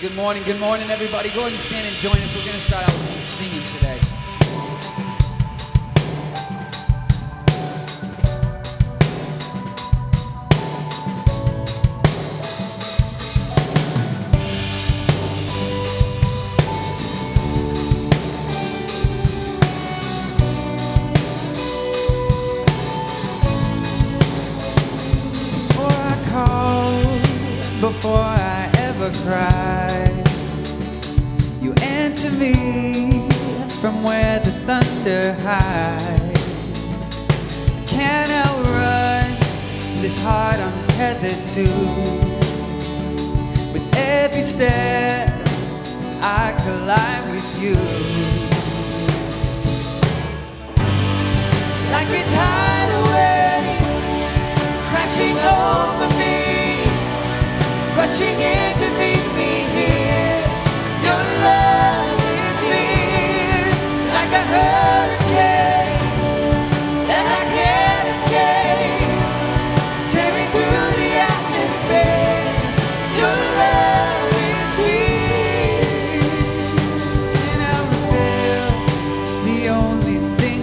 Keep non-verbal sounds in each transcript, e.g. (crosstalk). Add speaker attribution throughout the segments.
Speaker 1: Good morning, good morning, everybody. Go ahead and stand and join us. We're going to start out with some singing today.
Speaker 2: Hides. Can't outrun this heart I'm tethered to. With every step, I collide with you. Like tidal wave crashing over me, rushing in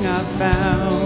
Speaker 2: I found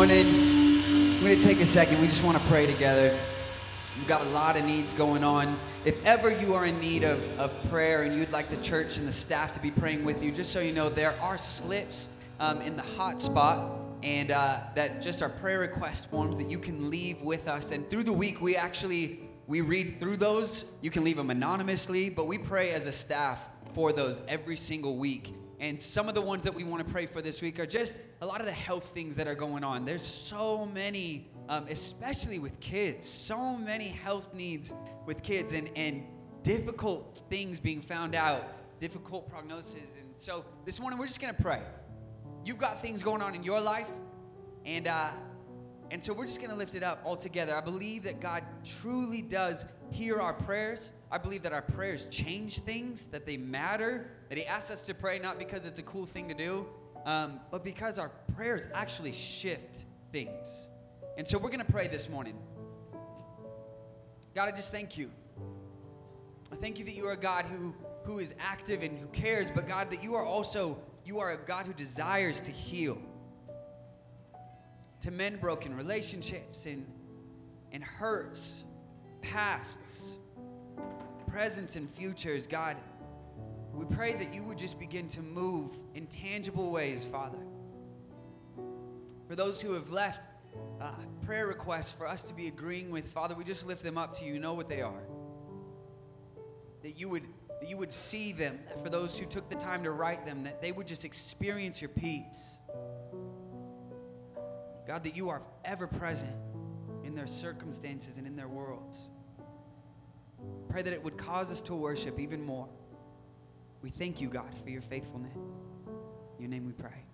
Speaker 1: morning. I'm going to take a second. We just want to pray together. We've got a lot of needs going on. If ever you are in need of, of prayer and you'd like the church and the staff to be praying with you, just so you know, there are slips um, in the hot spot and uh, that just our prayer request forms that you can leave with us. And through the week, we actually we read through those. You can leave them anonymously, but we pray as a staff for those every single week. And some of the ones that we want to pray for this week are just a lot of the health things that are going on. There's so many, um, especially with kids, so many health needs with kids and, and difficult things being found out, difficult prognosis. And so this morning we're just going to pray. You've got things going on in your life, and uh, and so we're just going to lift it up all together. I believe that God truly does hear our prayers. I believe that our prayers change things, that they matter, that He asks us to pray not because it's a cool thing to do, um, but because our prayers actually shift things. And so we're going to pray this morning. God, I just thank you. I thank you that you are a God who
Speaker 2: who is active and who cares, but God, that you are also, you are a God who desires to heal. To mend broken relationships and, and hurts, pasts, presents, and futures, God. We pray that you would just begin to move in tangible ways, Father. For those who have left uh, prayer requests for us to be agreeing with, Father, we just lift them up to you. You know what they are. That you would that you would see them, for those who took the time to write them, that they would just experience your peace. God, that you are ever present in their circumstances and in their worlds. Pray that it would cause us to worship even more. We thank you, God, for your faithfulness. In your name we pray.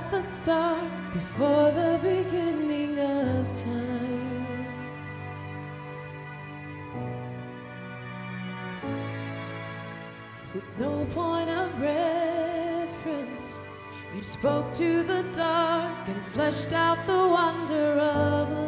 Speaker 3: At the start, before the beginning of time. With no point of reference, you spoke to the dark and fleshed out the wonder of light.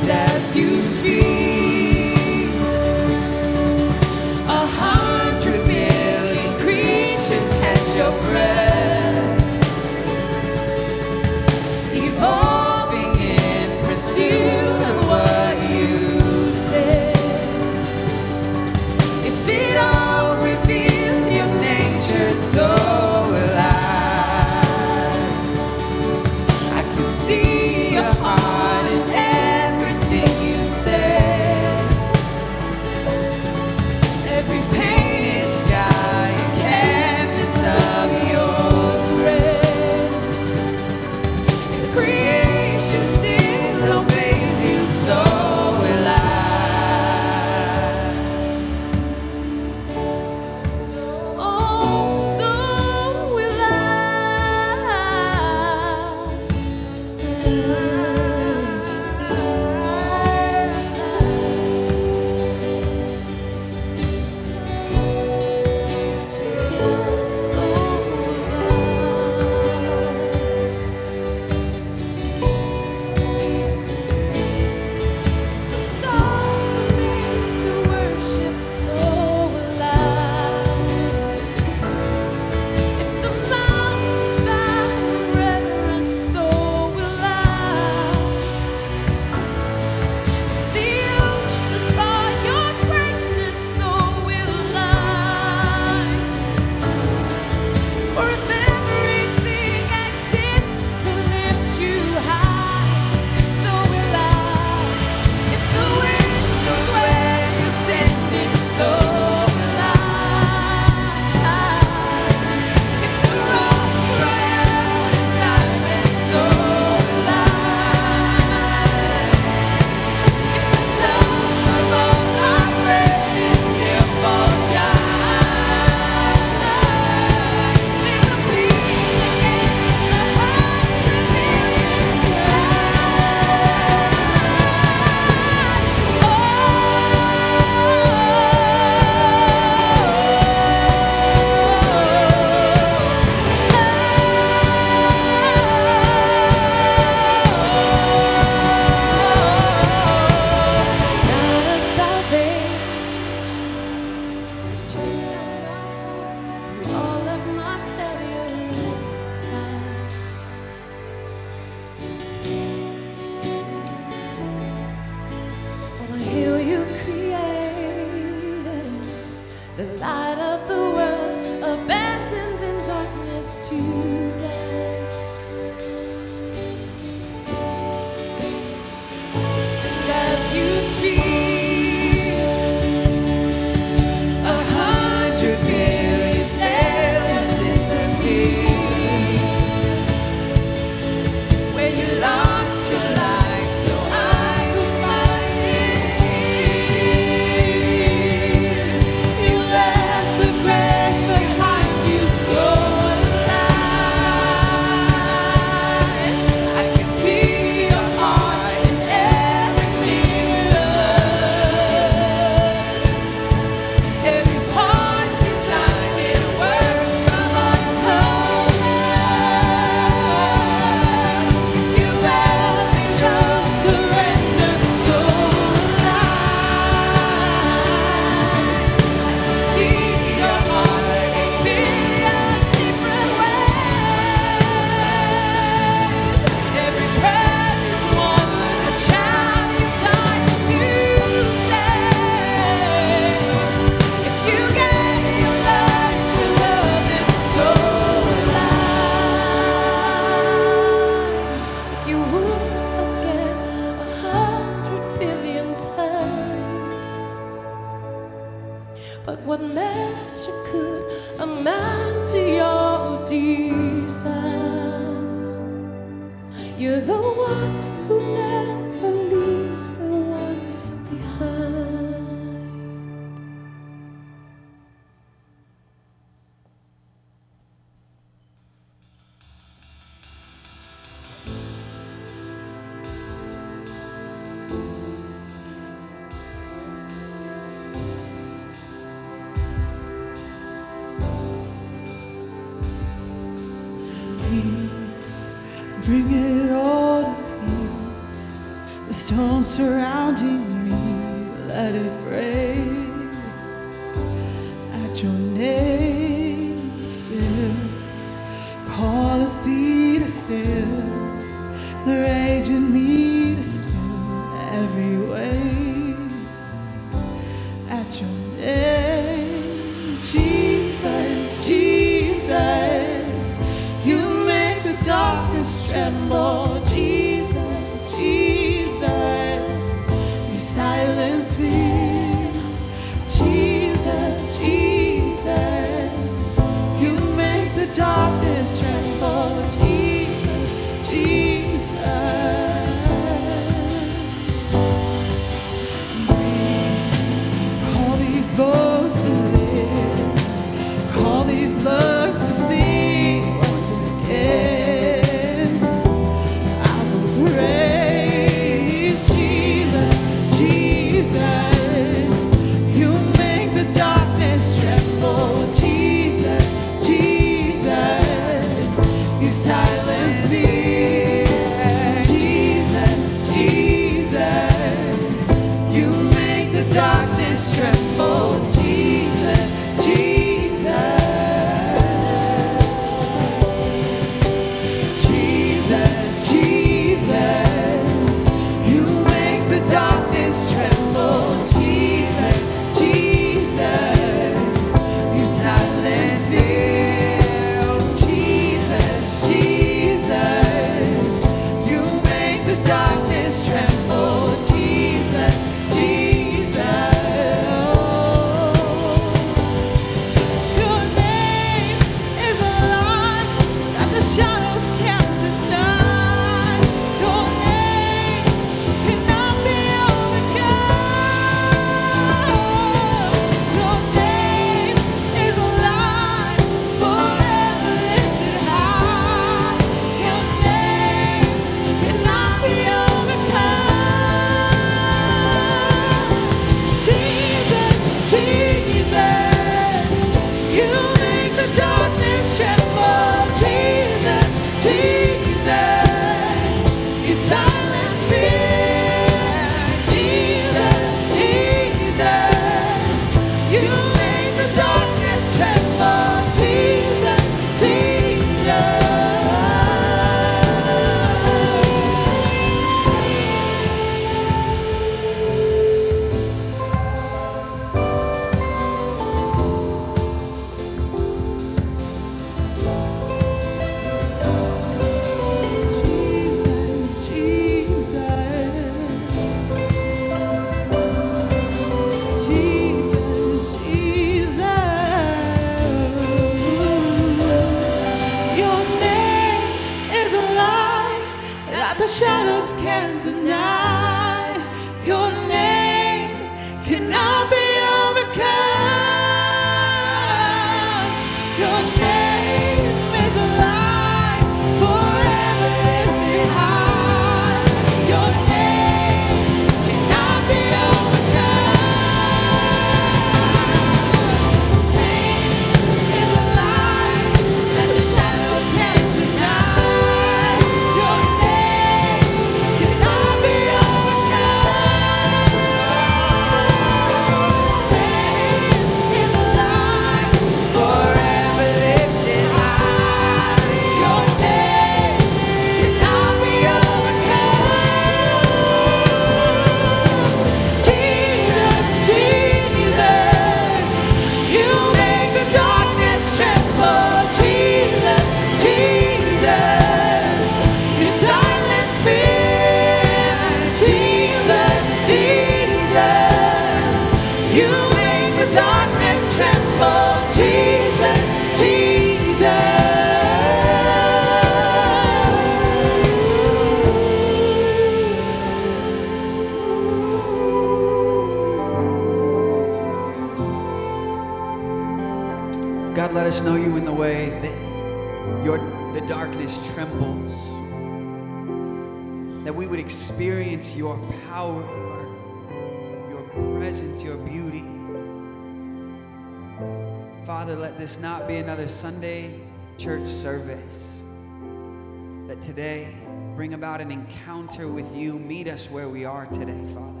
Speaker 1: An encounter with you. Meet us where we are today, Father.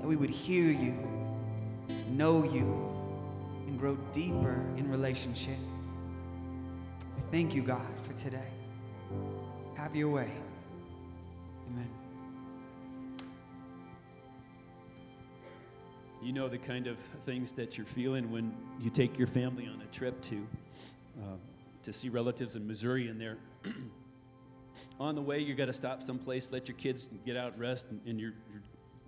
Speaker 1: That we would hear you, know you, and grow deeper in relationship. We thank you, God, for today. Have your way. Amen.
Speaker 4: You know the kind of things that you're feeling when you take your family on a trip to uh, to see relatives in Missouri, and they're (clears throat) on the way. You got to stop someplace, let your kids get out, rest, and, and you're, you're,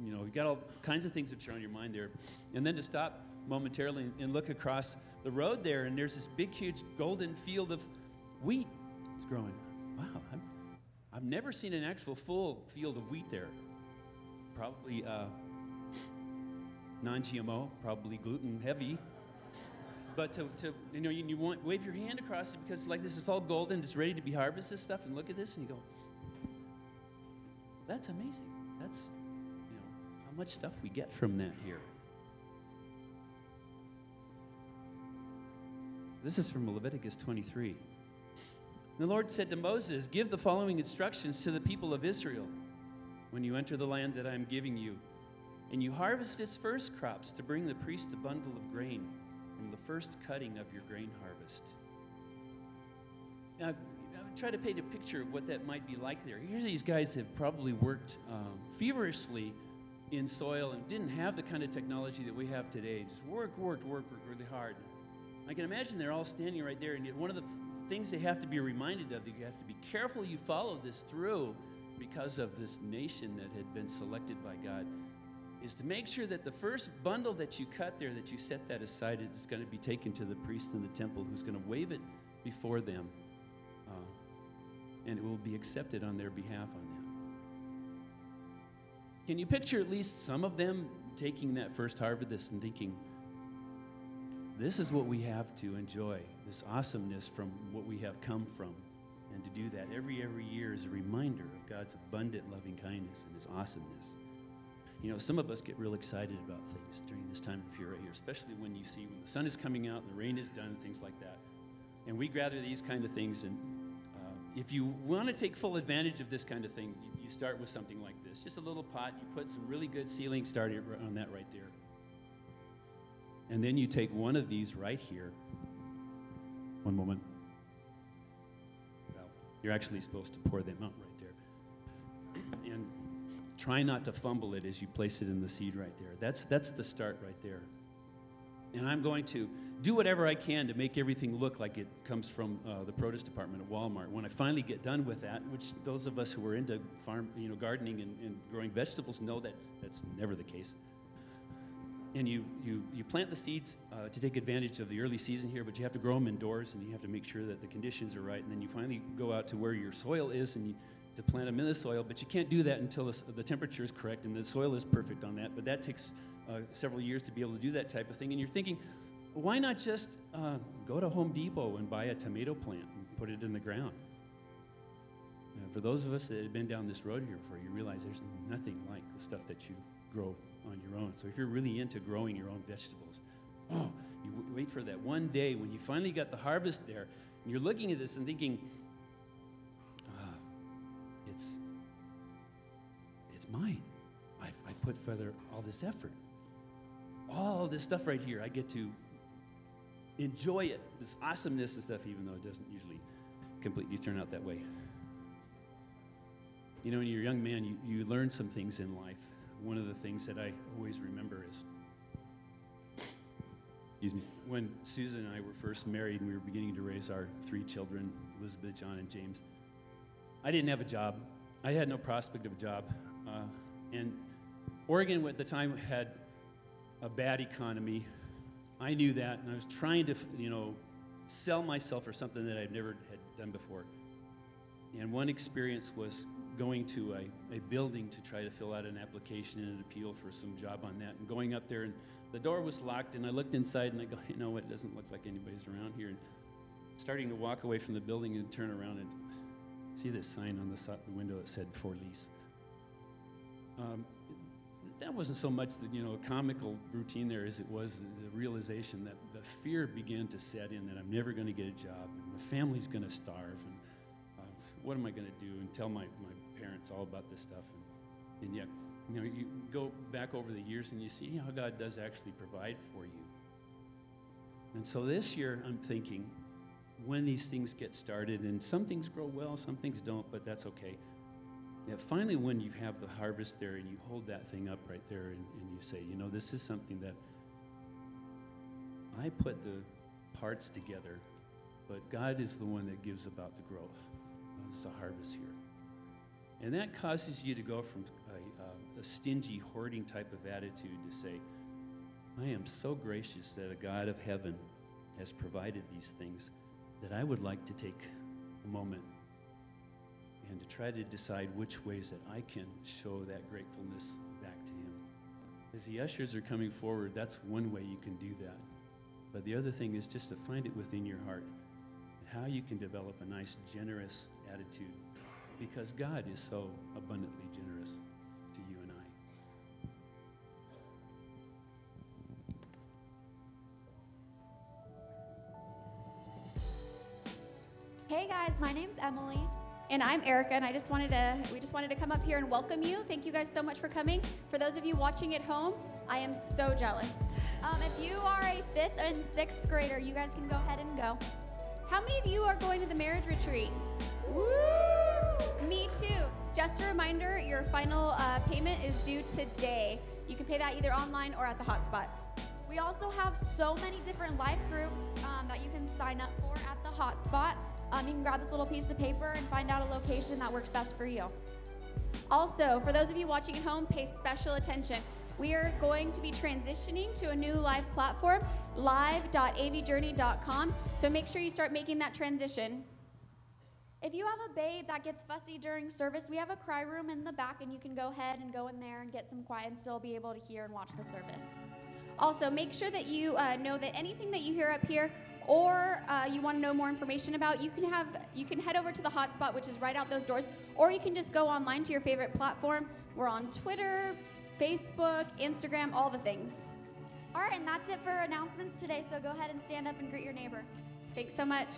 Speaker 4: you know, you got all kinds of things that are on your mind there, and then to stop momentarily and, and look across the road there, and there's this big, huge golden field of wheat. It's growing. Wow, I'm, I've never seen an actual full field of wheat there. Probably. Uh, non-GMO, probably gluten heavy. But to, to you know, you, you want wave your hand across it because like this is all golden, it's ready to be harvested stuff, and look at this, and you go, that's amazing. That's you know how much stuff we get from that here. This is from Leviticus 23. The Lord said to Moses, Give the following instructions to the people of Israel when you enter the land that I am giving you and you harvest its first crops to bring the priest a bundle of grain from the first cutting of your grain harvest. Now, try to paint a picture of what that might be like there. Here's these guys have probably worked um, feverishly in soil and didn't have the kind of technology that we have today. Just work, work, work, work really hard. I can imagine they're all standing right there, and one of the things they have to be reminded of, you have to be careful you follow this through because of this nation that had been selected by God is to make sure that the first bundle that you cut there, that you set that aside, it's going to be taken to the priest in the temple who's going to wave it before them. Uh, and it will be accepted on their behalf on them. Can you picture at least some of them taking that first harvest and thinking, this is what we have to enjoy, this awesomeness from what we have come from. And to do that every every year is a reminder of God's abundant loving kindness and his awesomeness. You know, some of us get real excited about things during this time of year right here, especially when you see when the sun is coming out and the rain is done things like that. And we gather these kind of things. And uh, if you want to take full advantage of this kind of thing, you, you start with something like this just a little pot. You put some really good sealing starter on that right there. And then you take one of these right here. One moment. Well, you're actually supposed to pour them out right try not to fumble it as you place it in the seed right there. That's, that's the start right there. And I'm going to do whatever I can to make everything look like it comes from uh, the produce department at Walmart. When I finally get done with that, which those of us who are into farm, you know, gardening and, and growing vegetables know that that's never the case. And you, you, you plant the seeds uh, to take advantage of the early season here, but you have to grow them indoors and you have to make sure that the conditions are right. And then you finally go out to where your soil is and you to plant them in the soil, but you can't do that until the, the temperature is correct and the soil is perfect on that. But that takes uh, several years to be able to do that type of thing. And you're thinking, why not just uh, go to Home Depot and buy a tomato plant and put it in the ground? Uh, for those of us that have been down this road here before, you realize there's nothing like the stuff that you grow on your own. So if you're really into growing your own vegetables, oh, (gasps) you w- wait for that one day when you finally got the harvest there, and you're looking at this and thinking, it's mine. I, I put further all this effort, all this stuff right here. I get to enjoy it, this awesomeness and stuff, even though it doesn't usually completely turn out that way. You know, when you're a young man, you, you learn some things in life. One of the things that I always remember is, excuse me, when Susan and I were first married and we were beginning to raise our three children, Elizabeth, John, and James. I didn't have a job. I had no prospect of a job. Uh, and Oregon at the time had a bad economy. I knew that, and I was trying to, you know, sell myself for something that I'd never had done before. And one experience was going to a, a building to try to fill out an application and an appeal for some job on that. And going up there, and the door was locked, and I looked inside, and I go, (laughs) you know what, it doesn't look like anybody's around here. And starting to walk away from the building and turn around and see this sign on the, side, the window that said for lease. Um, that wasn't so much the you know comical routine there as it was the, realization that the fear began to set in that I'm never going to get a job and the family's going to starve and uh, what am I going to do? And tell my, my parents all about this stuff. And, and yet, you know, you go back over the years and you see how God does actually provide for you. And so this year, I'm thinking, when these things get started, and some things grow well, some things don't, but that's okay. Yeah, finally, when you have the harvest there and you hold that thing up right there and, and you say, you know, this is something that I put the parts together, but God is the one that gives about the growth. There's a harvest here. And that causes you to go from a, uh, a, stingy, hoarding type of attitude to say, I am so gracious that a God of heaven has provided these things that I would like to take a moment and to try to decide which ways that I can show that gratefulness back to Him. As the ushers are coming forward, that's one way you can do that. But the other thing is just to find it within your heart how you can develop a nice, generous attitude because God is so abundantly generous to you and I.
Speaker 5: Hey guys, my name's Emily. And I'm Erica, and I just wanted to, we just wanted to come up here and welcome you. Thank you guys so much for coming. For those of you watching at home, I am so jealous. Um, if you are a fifth and sixth grader, you guys can go ahead and go. How many of you are going to the marriage retreat? Woo! Me too. Just a reminder, your final uh, payment is due today. You can pay that either online or at the hotspot. We also have so many different life groups um, that you can sign up for at the hotspot. Um, you can grab this little piece of paper and find out a location that works best for you. Also, for those of you watching at home, pay special attention. We are going to be transitioning to a new live platform, live.avjourney.com. So make sure you start making that transition. If you have a babe that gets fussy during service, we have a cry room in the back, and you can go ahead and go in there and get some quiet and still be able to hear and watch the service. Also, make sure that you uh, know that anything that you hear up here or uh, you want to know more information about, you can have you can head over to the hotspot, which is right out those doors, or you can just go online to your favorite platform. We're on Twitter, Facebook, Instagram, all the things. All right, and that's it for announcements today. So go ahead and stand up and greet your neighbor. Thanks so much.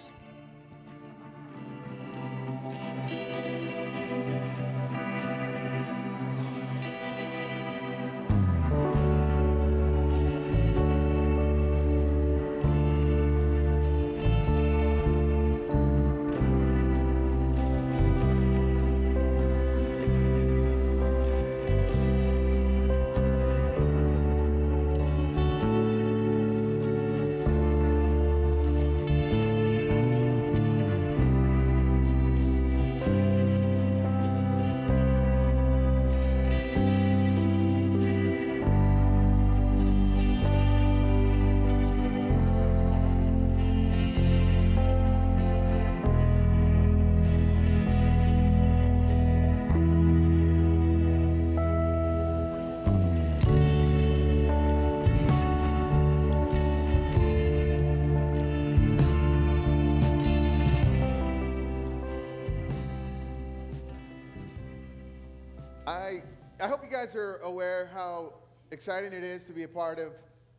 Speaker 6: Guys are aware how exciting it is to be a part of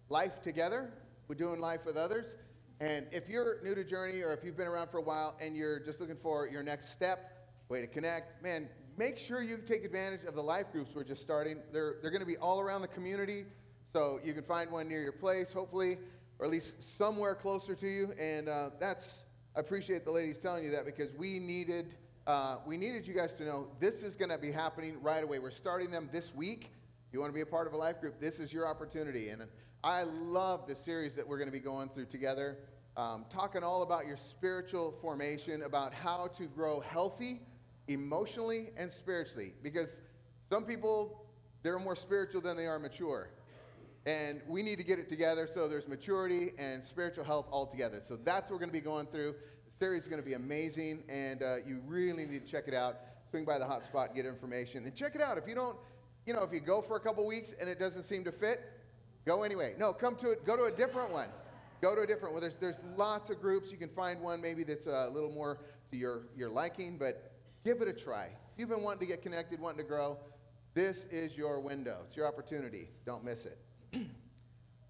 Speaker 6: life together. We're doing life with others. And if you're new to Journey or if you've been around for a while and you're just looking for your next step, way to connect, man, make sure you take advantage of the life groups we're just starting. They're, they're going to be all around the community, so you can find one near your place, hopefully, or at least somewhere closer to you. And uh, that's, I appreciate the ladies telling you that because we needed uh, we needed you guys to know this is going to be happening right away. We're starting them this week. You want to be a part of a life group, this is your opportunity. And I love the series that we're going to be going through together, um, talking all about your spiritual formation, about how to grow healthy emotionally and spiritually. Because some people, they're more spiritual than they are mature. And we need to get it together so there's maturity and spiritual health all together. So that's what we're going to be going through series is going to be amazing, and uh, you really need to check it out. Swing by the hotspot, get information, and check it out. If you don't, you know, if you go for a couple weeks and it doesn't seem to fit, go anyway. No, come to it. Go to a different one. Go to a different one. There's there's lots of groups. You can find one maybe that's a little more to your your liking, but give it a try. If you've been wanting to get connected, wanting to grow, this is your window. It's your opportunity. Don't miss it. (clears throat)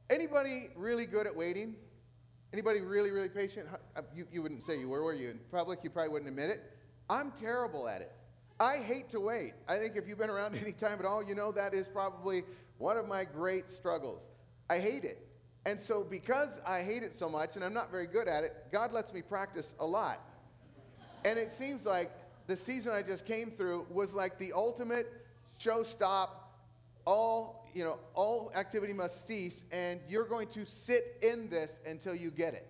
Speaker 6: Anybody really good at waiting? Anybody really, really patient? Uh, you, you wouldn't say you were, were you? In public, you probably wouldn't admit it. I'm terrible at it. I hate to wait. I think if you've been around (laughs) any time at all, you know that is probably one of my great struggles. I hate it. And so, because I hate it so much and I'm not very good at it, God lets me practice a lot. And it seems like the season I just came through was like the ultimate show stop, all, you know, all activity must cease, and you're going to sit in this until you get it.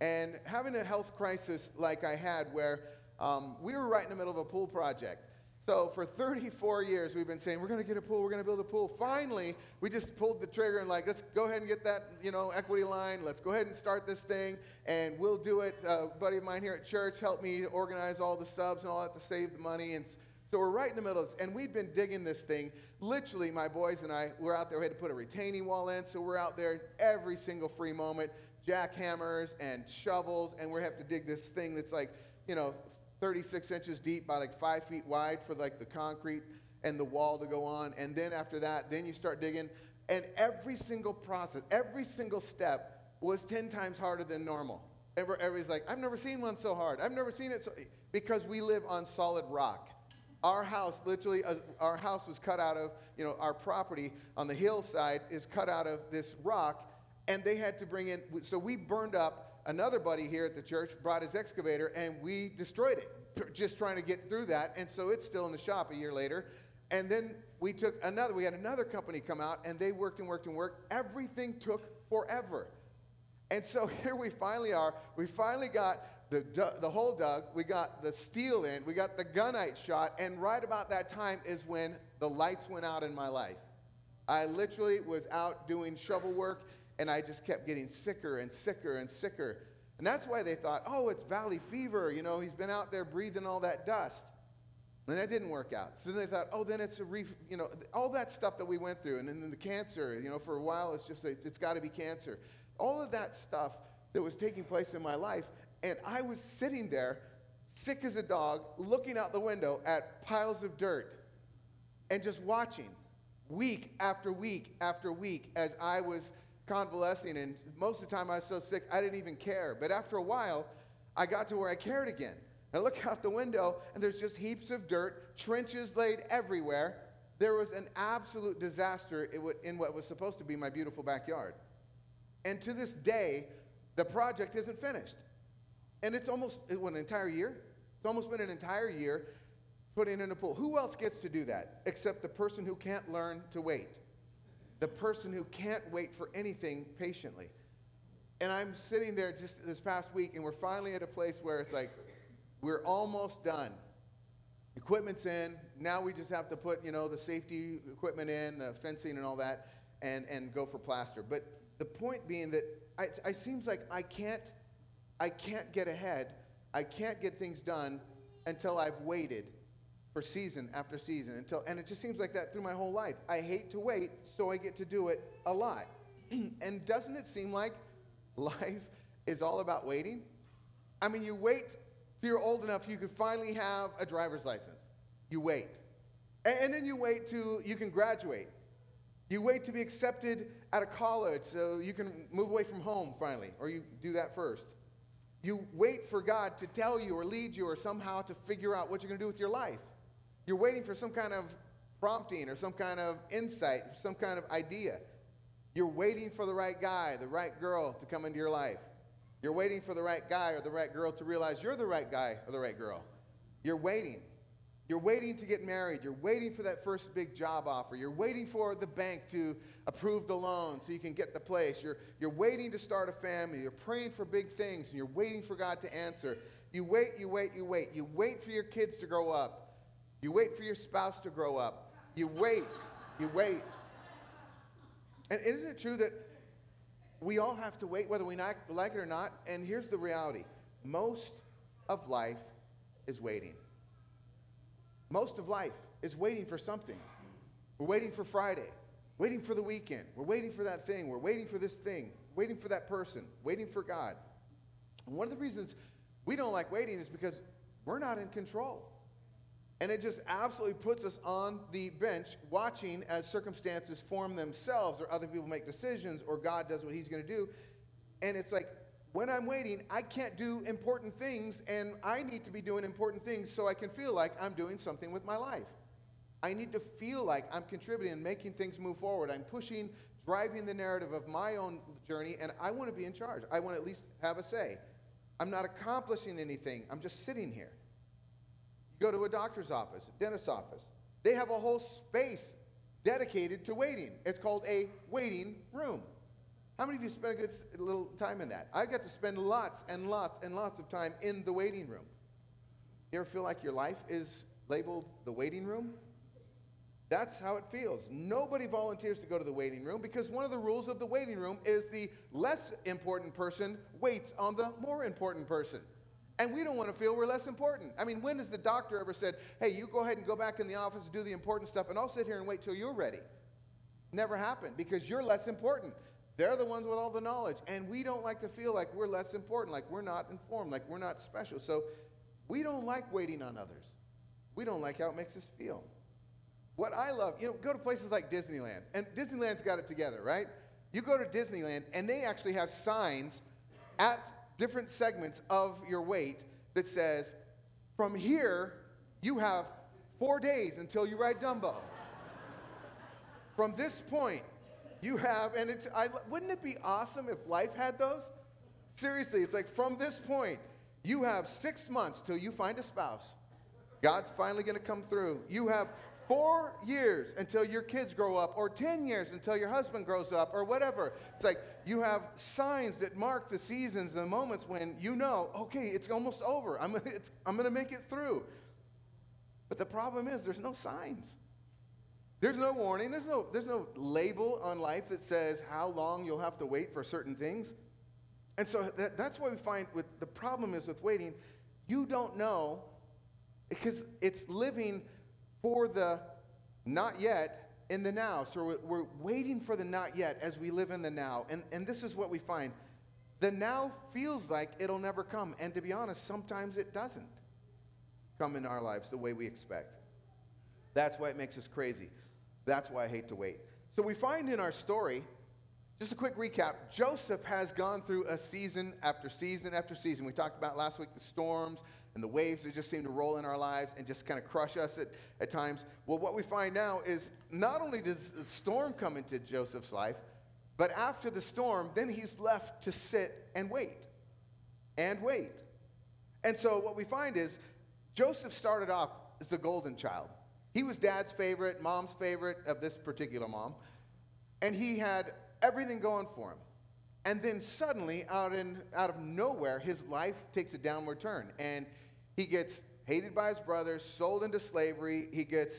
Speaker 6: And having a health crisis like I had, where um, we were right in the middle of a pool project. So for 34 years, we've been saying, we're going to get a pool, we're going to build a pool. Finally, we just pulled the trigger and like, let's go ahead and get that, you know, equity line. Let's go ahead and start this thing, and we'll do it. A buddy of mine here at church helped me organize all the subs and all that to save the money. And so we're right in the middle, of this, and we've been digging this thing. Literally, my boys and I, we're out there. We had to put a retaining wall in, so we're out there every single free moment, jackhammers and shovels, and we have to dig this thing that's like, you know, 36 inches deep by like five feet wide for like the concrete and the wall to go on. And then after that, then you start digging. And every single process, every single step was 10 times harder than normal. Everybody's like, I've never seen one so hard. I've never seen it so, because we live on solid rock. Our house, literally, uh, our house was cut out of, you know, our property on the hillside is cut out of this rock, and they had to bring in, so we burned up another buddy here at the church brought his excavator and we destroyed it, just trying to get through that. And so it's still in the shop a year later. And then we took another, we had another company come out and they worked and worked and worked. Everything took forever. And so (laughs) here we finally are. We finally got the, the hole dug, we got the steel in, we got the gunite shot, and right about that time is when the lights went out in my life. I literally was out doing shovel work and I just kept getting sicker and sicker and sicker. And that's why they thought, oh, it's valley fever. You know, he's been out there breathing all that dust. And that didn't work out. So then they thought, oh, then it's a, ref-, you know, all that stuff that we went through. And then the cancer, you know, for a while, it's just, a, it's got to be cancer. All of that stuff that was taking place in my life. And I was sitting there, sick as a dog, looking out the window at piles of dirt and just watching week after week after week as I was convalescing, and most of the time I was so sick I didn't even care. But after a while, I got to where I cared again. I look (laughs) out the window, and there's just heaps of dirt, trenches laid everywhere. There was an absolute disaster in what was supposed to be my beautiful backyard. And to this day, the project isn't finished. And it's almost uh, it, an entire year. It's almost been an entire year putting in a pool. Who else gets to do that except the person who can't learn to wait? the person who can't wait for anything patiently. And I'm sitting there just this past week, and we're finally at a place where it's like, we're almost done. Equipment's in. Now we just have to put, you know, the safety equipment in, the fencing and all that, and, and go for plaster. But the point being that I, it seems like I can't, I can't get ahead. I can't get things done until I've waited for season after season until and it just seems like that through my whole life. I hate to wait, so I get to do it a lot. (clears throat) and doesn't it seem like (laughs) life is all about waiting? I mean, you wait till you're old enough you can finally have a driver's license. You wait. And, and then you wait till you can graduate. You wait to be accepted at a college so you can move away from home finally, or you do that first. You wait for God to tell you or lead you or somehow to figure out what you're going to do with your life. You're waiting for some kind of prompting or some kind of insight, some kind of idea. You're waiting for the right guy, the right girl to come into your life. You're waiting for the right guy or the right girl to realize you're the right guy or the right girl. You're waiting. You're waiting to get married. You're waiting for that first big job offer. You're waiting for the bank to approve the loan so you can get the place. You're, you're waiting to start a family. You're praying for big things and you're waiting for God to answer. You wait, you wait, you wait. You wait for your kids to grow up. You wait for your spouse to grow up. You wait. You wait. And isn't it true that we all have to wait, whether we like it or not? And here's the reality most of life is waiting. Most of life is waiting for something. We're waiting for Friday, waiting for the weekend. We're waiting for that thing. We're waiting for this thing, waiting for that person, waiting for God. And one of the reasons we don't like waiting is because we're not in control. And it just absolutely puts us on the bench watching as circumstances form themselves or other people make decisions or God does what he's going to do. And it's like when I'm waiting, I can't do important things, and I need to be doing important things so I can feel like I'm doing something with my life. I need to feel like I'm contributing and making things move forward. I'm pushing, driving the narrative of my own journey, and I want to be in charge. I want to at least have a say. I'm not accomplishing anything, I'm just sitting here. You go to a doctor's office, a dentist's office, they have a whole space dedicated to waiting. It's called a waiting room. How many of you spend a good little time in that? I got to spend lots and lots and lots of time in the waiting room. You ever feel like your life is labeled the waiting room? That's how it feels. Nobody volunteers to go to the waiting room because one of the rules of the waiting room is the less important person waits on the more important person. And we don't want to feel we're less important. I mean, when has the doctor ever said, hey, you go ahead and go back in the office and do the important stuff, and I'll sit here and wait till you're ready? Never happened because you're less important. They're the ones with all the knowledge. And we don't like to feel like we're less important, like we're not informed, like we're not special. So we don't like waiting on others. We don't like how it makes us feel. What I love, you know, go to places like Disneyland, and Disneyland's got it together, right? You go to Disneyland, and they actually have signs at different segments of your wait that says, from here, you have four days until you ride Dumbo. from this point, you have, and it's, I, wouldn't it be awesome if life had those? Seriously, it's like from this point, you have six months till you find a spouse. God's finally going to come through. You have four years until your kids grow up, or 10 years until your husband grows up, or whatever. It's like you have signs that mark the seasons, the moments when you know, okay, it's almost over. I'm, I'm going to make it through. But the problem is, there's no signs. There's no warning, there's no, there's no label on life that says how long you'll have to wait for certain things. And so that, that's why we find with the problem is with waiting, you don't know because it's living for the not yet in the now. So we're, waiting for the not yet as we live in the now. And, and this is what we find. The now feels like it'll never come. And to be honest, sometimes it doesn't come in our lives the way we expect. That's why it makes us crazy. That's why I hate to wait. So we find in our story, just a quick recap Joseph has gone through a season after season after season. We talked about last week the storms and the waves that just seem to roll in our lives and just kind of crush us at, at times. Well, what we find now is not only does the storm come into Joseph's life, but after the storm, then he's left to sit and wait and wait. And so what we find is Joseph started off as the golden child. He was dad's favorite, mom's favorite of this particular mom. And he had everything going for him. And then suddenly, out, in, out of nowhere, his life takes a downward turn. And he gets hated by his brothers, sold into slavery. He gets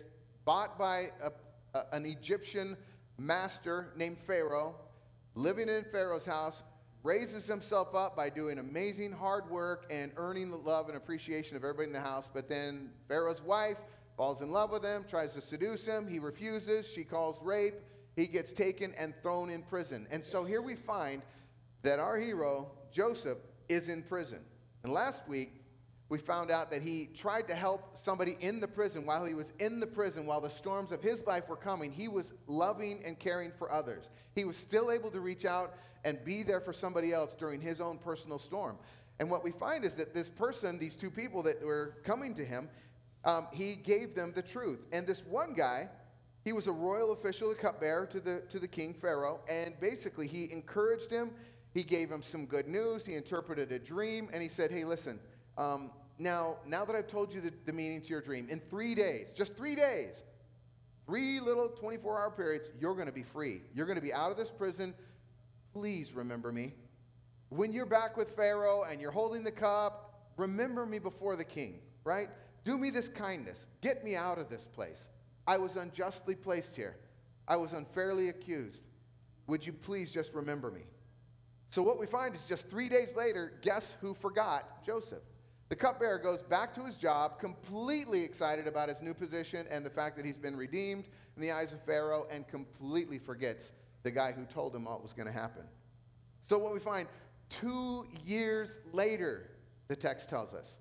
Speaker 6: bought by a, a, an Egyptian master named Pharaoh, living in Pharaoh's house, raises himself up by doing amazing hard work and earning the love and appreciation of everybody in the house. But then Pharaoh's wife falls in love with him, tries to seduce him. He refuses. She calls rape. He gets taken and thrown in prison. And so here we find that our hero, Joseph, is in prison. And last week, we found out that he tried to help somebody in the prison while he was in the prison, while the storms of his life were coming. He was loving and caring for others. He was still able to reach out and be there for somebody else during his own personal storm. And what we find is that this person, these two people that were coming to him, um, he gave them the truth. And this one guy, he was a royal official, a cupbearer to the, to the king, Pharaoh, and basically he encouraged him. He gave him some good news. He interpreted a dream, and he said, Hey, listen, um, now, now that I've told you the, the meaning to your dream, in three days, just three days, three little 24 hour periods, you're going to be free. You're going to be out of this prison. Please remember me. When you're back with Pharaoh and you're holding the cup, remember me before the king, right? Do me this kindness. Get me out of this place. I was unjustly placed here. I was unfairly accused. Would you please just remember me? So, what we find is just three days later, guess who forgot Joseph? The cupbearer goes back to his job, completely excited about his new position and the fact that he's been redeemed in the eyes of Pharaoh, and completely forgets the guy who told him what was going to happen. So, what we find two years later, the text tells us,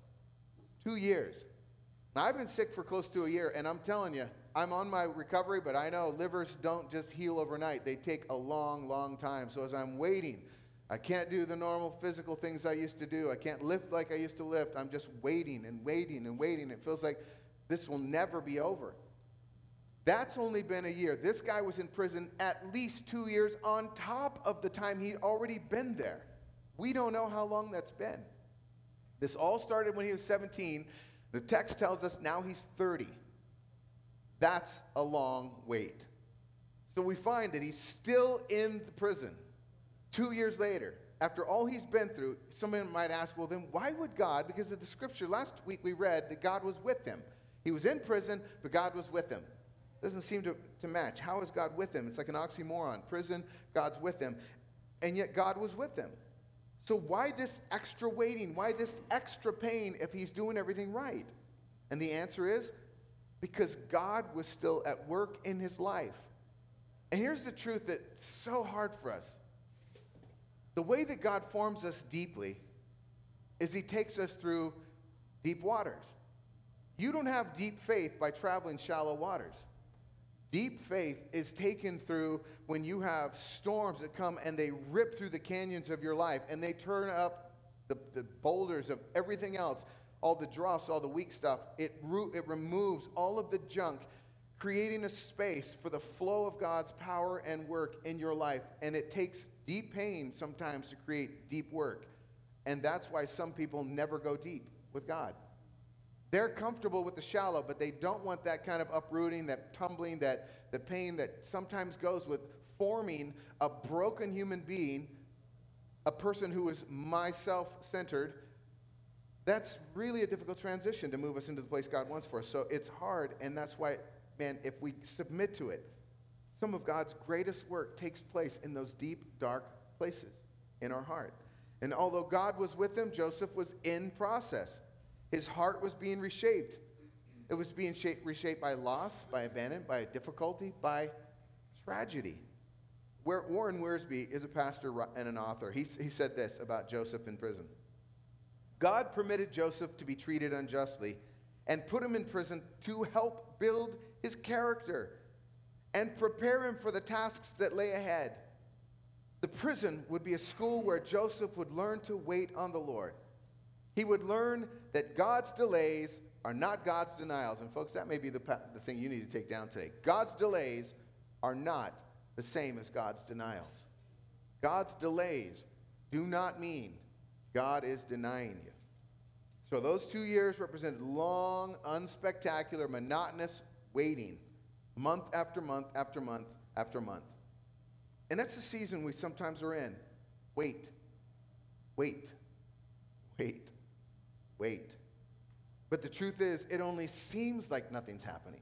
Speaker 6: two years, I've been sick for close to a year, and I'm telling you, I'm on my recovery, but I know livers don't just heal overnight. They take a long, long time. So as I'm waiting, I can't do the normal physical things I used to do. I can't lift like I used to lift. I'm just waiting and waiting and waiting. It feels like this will never be over. That's only been a year. This guy was in prison at least two years on top of the time he'd already been there. We don't know how long that's been. This all started when he was 17. The text tells us now he's 30. That's a long wait. So we find that he's still in the prison two years later. After all he's been through, someone might ask, well, then why would God? Because of the scripture last week we read that God was with him. He was in prison, but God was with him. Doesn't seem to, to match. How is God with him? It's like an oxymoron. Prison, God's with him. And yet God was with him. So why this extra waiting? Why this extra pain if he's doing everything right? And the answer is because God was still at work in his life. And here's the truth that's so hard for us. The way that God forms us deeply is he takes us through deep waters. You don't have deep faith by traveling shallow waters. Deep faith is taken through when you have storms that come and they rip through the canyons of your life and they turn up the, the boulders of everything else, all the dross, all the weak stuff. It, root, it removes all of the junk, creating a space for the flow of God's power and work in your life. And it takes deep pain sometimes to create deep work. And that's why some people never go deep with God. They're comfortable with the shallow, but they don't want that kind of uprooting, that tumbling, that the pain that sometimes goes with forming a broken human being, a person who is myself centered. That's really a difficult transition to move us into the place God wants for us. So it's hard, and that's why, man, if we submit to it, some of God's greatest work takes place in those deep, dark places in our heart. And although God was with him, Joseph was in process. His heart was being reshaped. It was being shaped, reshaped by loss, by abandonment, by difficulty, by tragedy. Where Warren Wiersbe is a pastor and an author. He, he said this about Joseph in prison God permitted Joseph to be treated unjustly and put him in prison to help build his character and prepare him for the tasks that lay ahead. The prison would be a school where Joseph would learn to wait on the Lord. He would learn that God's delays are not God's denials. And, folks, that may be the, the thing you need to take down today. God's delays are not the same as God's denials. God's delays do not mean God is denying you. So, those two years represented long, unspectacular, monotonous waiting, month after month after month after month. And that's the season we sometimes are in. Wait, wait, wait wait. But the truth is, it only seems like nothing's happening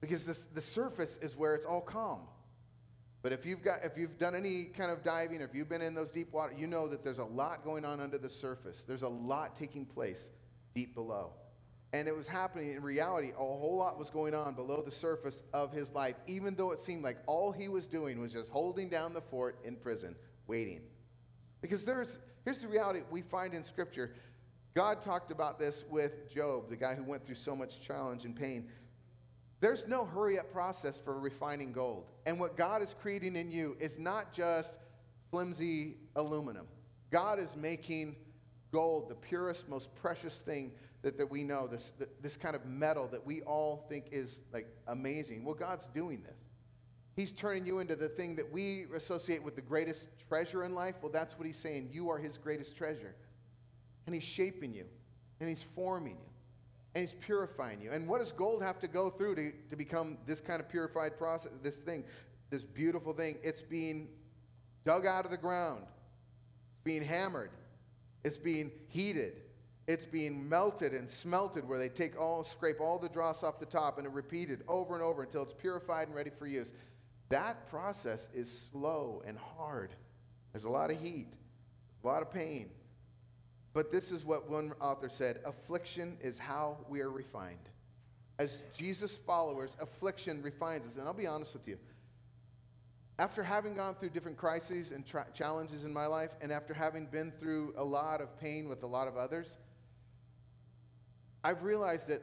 Speaker 6: because the, the surface is where it's all calm. But if you've, got, if you've done any kind of diving, or if you've been in those deep water, you know that there's a lot going on under the surface. There's a lot taking place deep below. And it was happening in reality, a whole lot was going on below the surface of his life, even though it seemed like all he was doing was just holding down the fort in prison, waiting. Because there's, here's the reality we find in Scripture God talked about this with Job, the guy who went through so much challenge and pain. There's no hurry up process for refining gold. And what God is creating in you is not just flimsy aluminum. God is making gold the purest, most precious thing that, that we know, this, this kind of metal that we all think is like amazing. Well, God's doing this. He's turning you into the thing that we associate with the greatest treasure in life. Well, that's what he's saying. You are his greatest treasure and He's shaping you, and He's forming you, and He's purifying you. And what does gold have to go through to, to become this kind of purified process, this thing, this beautiful thing? It's being dug out of the ground, it's being hammered, it's being heated. It's being melted and smelted where they take all, scrape all the dross off the top and it repeated over and over until it's purified and ready for use. That process is slow and hard. There's a lot of heat, a lot of pain. But this is what one author said affliction is how we are refined. As Jesus' followers, affliction refines us. And I'll be honest with you. After having gone through different crises and tra- challenges in my life, and after having been through a lot of pain with a lot of others, I've realized that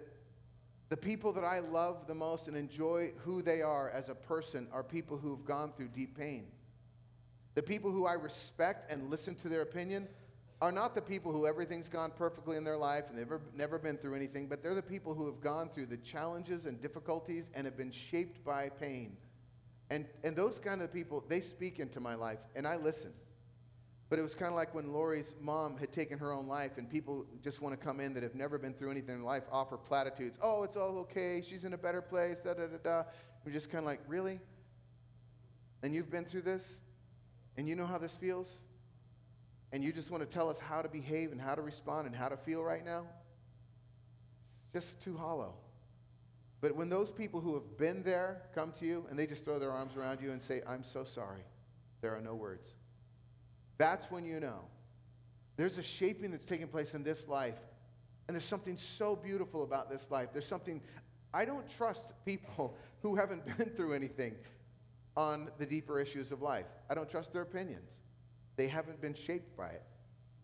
Speaker 6: the people that I love the most and enjoy who they are as a person are people who've gone through deep pain. The people who I respect and listen to their opinion are not the people who everything's gone perfectly in their life and they've never, never been through anything, but they're the people who have gone through the challenges and difficulties and have been shaped by pain. And, and those kind of people, they speak into my life and I listen. But it was kind of like when Lori's mom had taken her own life, and people just want to come in that have never been through anything in life, offer platitudes. Oh, it's all okay. She's in a better place. Da da da da. We're just kind of like, really? And you've been through this, and you know how this feels, and you just want to tell us how to behave and how to respond and how to feel right now? It's just too hollow. But when those people who have been there come to you and they just throw their arms around you and say, I'm so sorry, there are no words. That's when you know. There's a shaping that's taking place in this life. And there's something so beautiful about this life. There's something, I don't trust people who haven't (laughs) been through anything on the deeper issues of life. I don't trust their opinions. They haven't been shaped by it.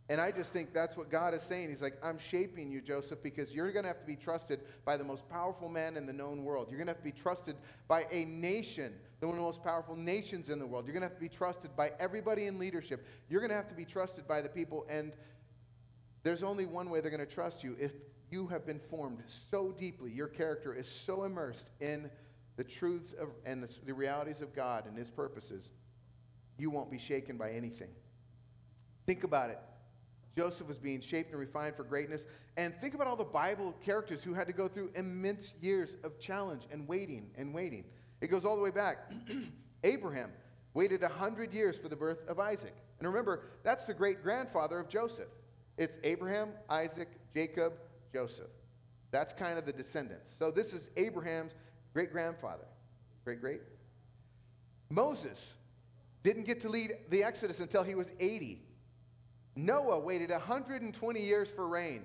Speaker 6: And I just think that's what God is saying. He's like, I'm shaping you, Joseph, because you're going to have to be trusted by the most powerful man in the known world. You're going to have to be trusted by a nation, one of the most powerful nations in the world. You're going to have to be trusted by everybody in leadership. You're going to have to be trusted by the people. And there's only one way they're going to trust you if you have been formed so deeply. Your character is so immersed in the truths of, and the, the realities of God and His purposes, you won't be shaken by anything. Think about it. Joseph was being shaped and refined for greatness. And think about all the Bible characters who had to go through immense years of challenge and waiting and waiting. It goes all the way back. (clears throat) Abraham waited 100 years for the birth of Isaac. And remember, that's the great grandfather of Joseph. It's Abraham, Isaac, Jacob, Joseph. That's kind of the descendants. So this is Abraham's great grandfather. Great great. Moses didn't get to lead the Exodus until he was 80. Noah waited 120 years for rain.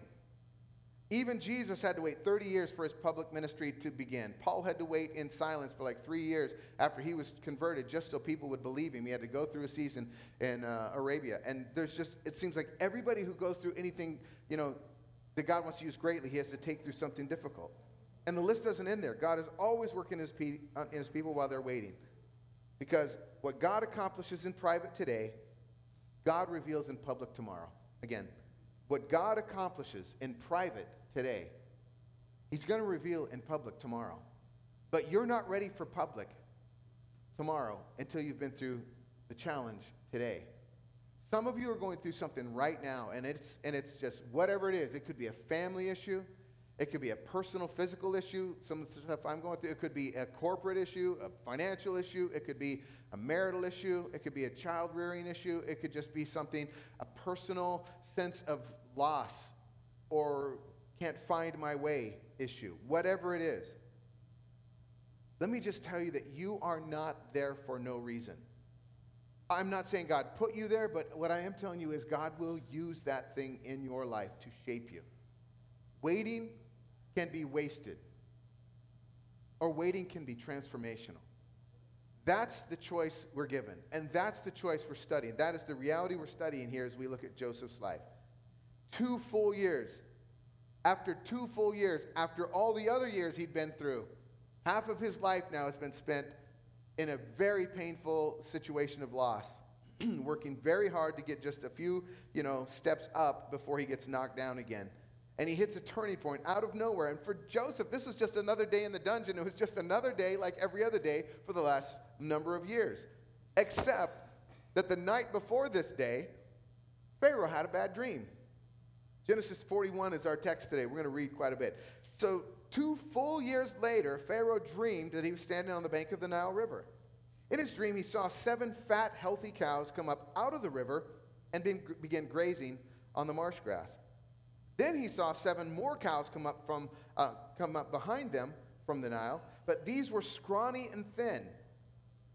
Speaker 6: Even Jesus had to wait 30 years for his public ministry to begin. Paul had to wait in silence for like three years after he was converted just so people would believe him. He had to go through a season in uh, Arabia. And there's just, it seems like everybody who goes through anything, you know, that God wants to use greatly, he has to take through something difficult. And the list doesn't end there. God is always working his pe- uh, in his people while they're waiting. Because what God accomplishes in private today, God reveals in public tomorrow. Again, what God accomplishes in private today, He's going to reveal in public tomorrow. But you're not ready for public tomorrow until you've been through the challenge today. Some of you are going through something right now, and it's, and it's just whatever it is. It could be a family issue, it could be a personal, physical issue, some of the stuff I'm going through. It could be a corporate issue, a financial issue. It could be a marital issue. It could be a child rearing issue. It could just be something, a personal sense of loss or can't find my way issue. Whatever it is. Let me just tell you that you are not there for no reason. I'm not saying God put you there, but what I am telling you is God will use that thing in your life to shape you. Waiting can be wasted, or waiting can be transformational. That's the choice we're given, and that's the choice we're studying. That is the reality we're studying here as we look at Joseph's life. Two full years. After two full years, after all the other years he'd been through, half of his life now has been spent in a very painful situation of loss, (clears throat) working very hard to get just a few, you know, steps up before he gets knocked down again and he hits a turning point out of nowhere. And for Joseph, this was just another day in the dungeon. It was just another day like every other day for the last number of years. Except that the night before this day, Pharaoh had a bad dream. Genesis 41 is our text today. We're going to read quite a bit. So, two full years later, Pharaoh dreamed that he was standing on the bank of the Nile River. In his dream, he saw seven fat, healthy cows come up out of the river and begin grazing on the marsh grass. Then he saw seven more cows come up, from, uh, come up behind them from the Nile, but these were scrawny and thin.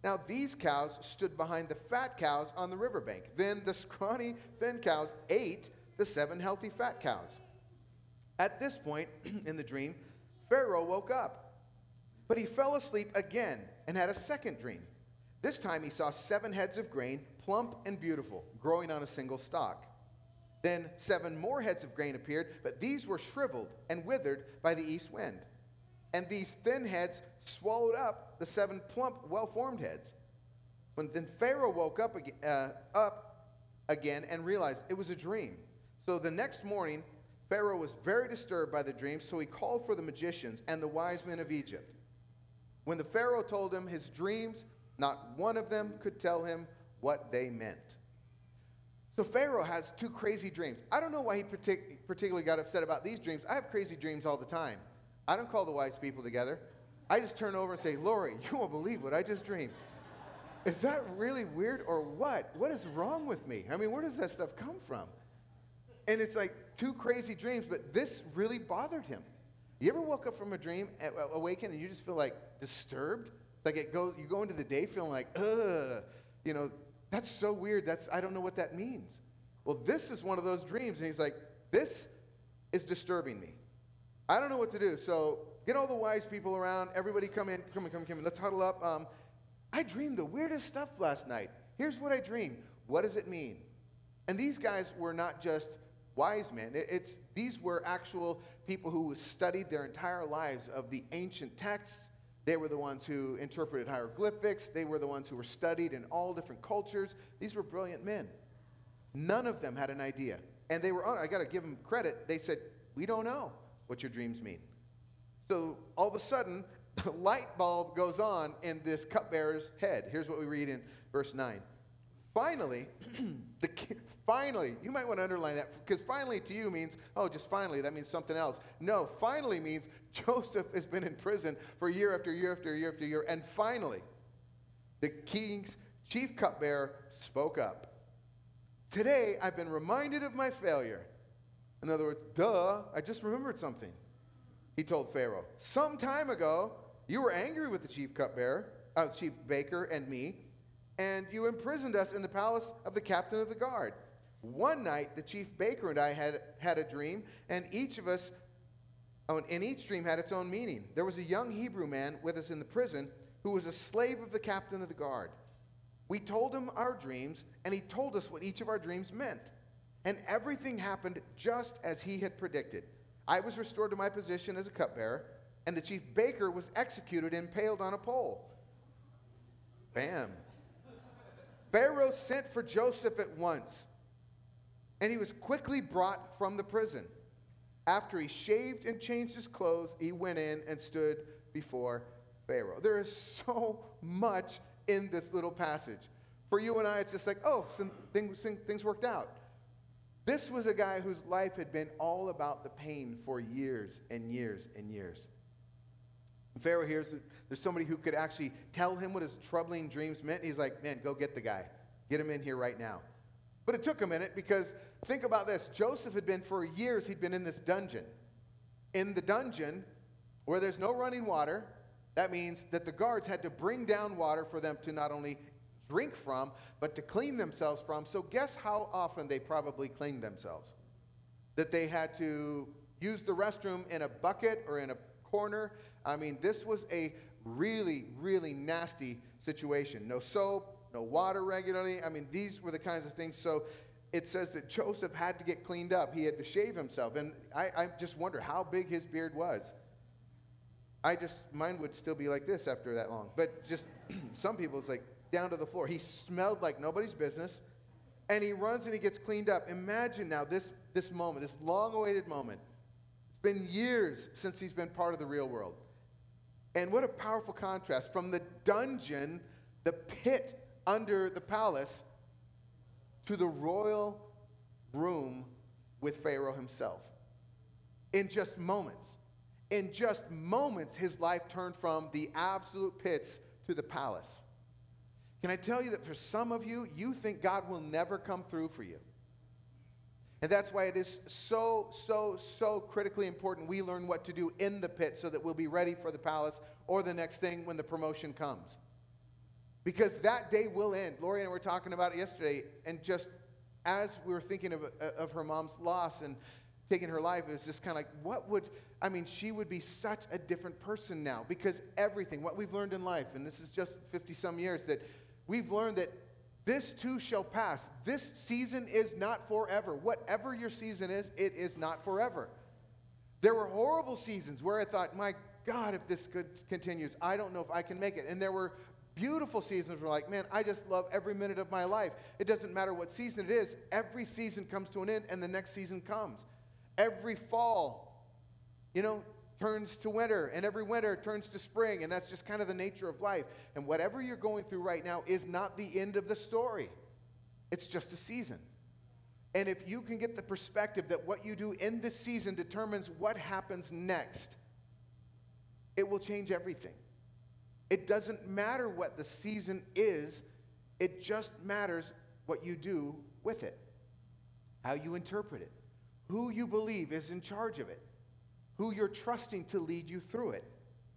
Speaker 6: Now, these cows stood behind the fat cows on the riverbank. Then the (laughs) scrawny, thin cows ate the seven healthy fat cows. At this point (clears throat) in the dream, Pharaoh woke up, but he fell asleep again and had a second dream. This time he saw seven heads of grain, plump and beautiful, growing on a single stalk. Then seven more heads of grain appeared, but these were shriveled and withered by the east wind. And these thin heads swallowed up the seven plump, well formed heads. When then Pharaoh woke up, again, uh, up again and realized it was a dream. So the next morning, Pharaoh was very disturbed by the dream, so he called for the magicians and the wise men of Egypt. When the Pharaoh told him his dreams, not one of them could tell him what they meant. So Pharaoh has two crazy dreams. I don't know why he partic- particularly got upset about these dreams. I have crazy dreams all the time. I don't call the wise people together. I just turn over and say, Lori, (laughs) you won't believe what I just dreamed. Is that really weird or what? What is wrong with me? I mean, where does that stuff come from? And it's like two crazy dreams, but this really bothered him. You ever woke up from a dream, awaken, and you just feel like disturbed? It's like it goes, you go into the day feeling like, ugh, you know, that's so weird. That's, I don't know what that means. Well, this is one of those dreams. And he's like, this is disturbing me. I don't know what to do. So get all the wise people around. Everybody come in, come in, come in, come in. Let's huddle up. Um, I dreamed the weirdest stuff last night. Here's what I dreamed. What does it mean? And these guys were not just wise men. It's, these were actual people who studied their entire lives of the ancient texts they were the ones who interpreted hieroglyphics. They were the ones who were studied in all different cultures. These were brilliant men. None of them had an idea. And they were, oh, I got to give them credit. They said, We don't know what your dreams mean. So all of a sudden, the (laughs) light bulb goes on in this cupbearer's head. Here's what we read in verse 9. Finally, (clears throat) the, finally, you might want to underline that because finally to you means, oh, just finally, that means something else. No, finally means (laughs) Joseph has been in prison for year after year after year after year. And finally, the king's chief cupbearer spoke up. Today, I've been reminded of my failure. In other words, duh, I just remembered something. He told Pharaoh, Some time ago, you were angry with the chief cupbearer, uh, chief baker, and me, and you imprisoned us in the palace of the captain of the guard. One night, the chief baker and I had, had a dream, and each of us and each dream had its own meaning. There was a young Hebrew man with us in the prison who was a slave of the captain of the guard. We told him our dreams, and he told us what each of our dreams meant. And everything happened just as he had predicted. I was restored to my position as a cupbearer, and the chief baker was executed and impaled on a pole. Bam. Pharaoh sent for Joseph at once, and he was quickly brought from the prison. After he shaved and changed his clothes, he went in and stood before Pharaoh. There is (laughs) so much in this little passage. For you and I, it's just like, oh, some things, things worked out. This was a guy whose life had been all about the pain for years and years and years. And Pharaoh hears there's somebody who could actually tell him what his troubling dreams meant. He's like, man, go get the guy. Get him in here right now. But it took a minute because think about this Joseph had been for years, he'd been in this dungeon. In the dungeon, where there's no running water, that means that the guards had to bring down water for them to not only drink from, but to clean themselves from. So, guess how often they probably cleaned themselves? That they had to use the restroom in a bucket or in a corner. I mean, this was a really, really nasty situation. No soap, no water regularly. I mean, these were the kinds of things. So it says that Joseph had to get cleaned up. He had to shave himself. And I, I just wonder how big his beard was. I just, mine would still be like this after that long. But just (clears throat) some people, it's like down to the floor. He smelled like nobody's business. And he runs and he gets cleaned up. Imagine now this, this moment, this long awaited moment. It's been years since he's been part of the real world. And what a powerful contrast from the dungeon, the pit under the palace to the royal room with Pharaoh himself. In just moments, in just moments, his life turned from the absolute pits to the palace. Can I tell you that for some of you, you think God will never come through for you? And that's why it is so, so, so critically important we learn what to do in the pit so that we'll be ready for the palace or the next thing when the promotion comes. Because that day will end. Lori and I were talking about it yesterday, and just as we were thinking of, uh, of her mom's loss and taking her life, it was just kind of like, what would, I mean, she would be such a different person now because everything, what we've learned in life, and this is just 50 some years, that we've learned that this too shall pass. This season is not forever. Whatever your season is, it is not forever. There were horrible seasons where I thought, my God, if this continues, I don't know if I can make it. And there were beautiful seasons where like, man, I just love every minute of my life. It doesn't matter what season it is, every season comes to an end and the next season comes. Every fall, you know, turns to winter, and every winter turns to spring, and that's just kind of the nature of life. And whatever you're going through right now is not the end of the story, it's just a season. And if you can get the perspective that what you do in this season determines what happens next, it will change everything. It doesn't matter what the season is, it just matters what you do with it, how you interpret it, who you believe is in charge of it, who you're trusting to lead you through it,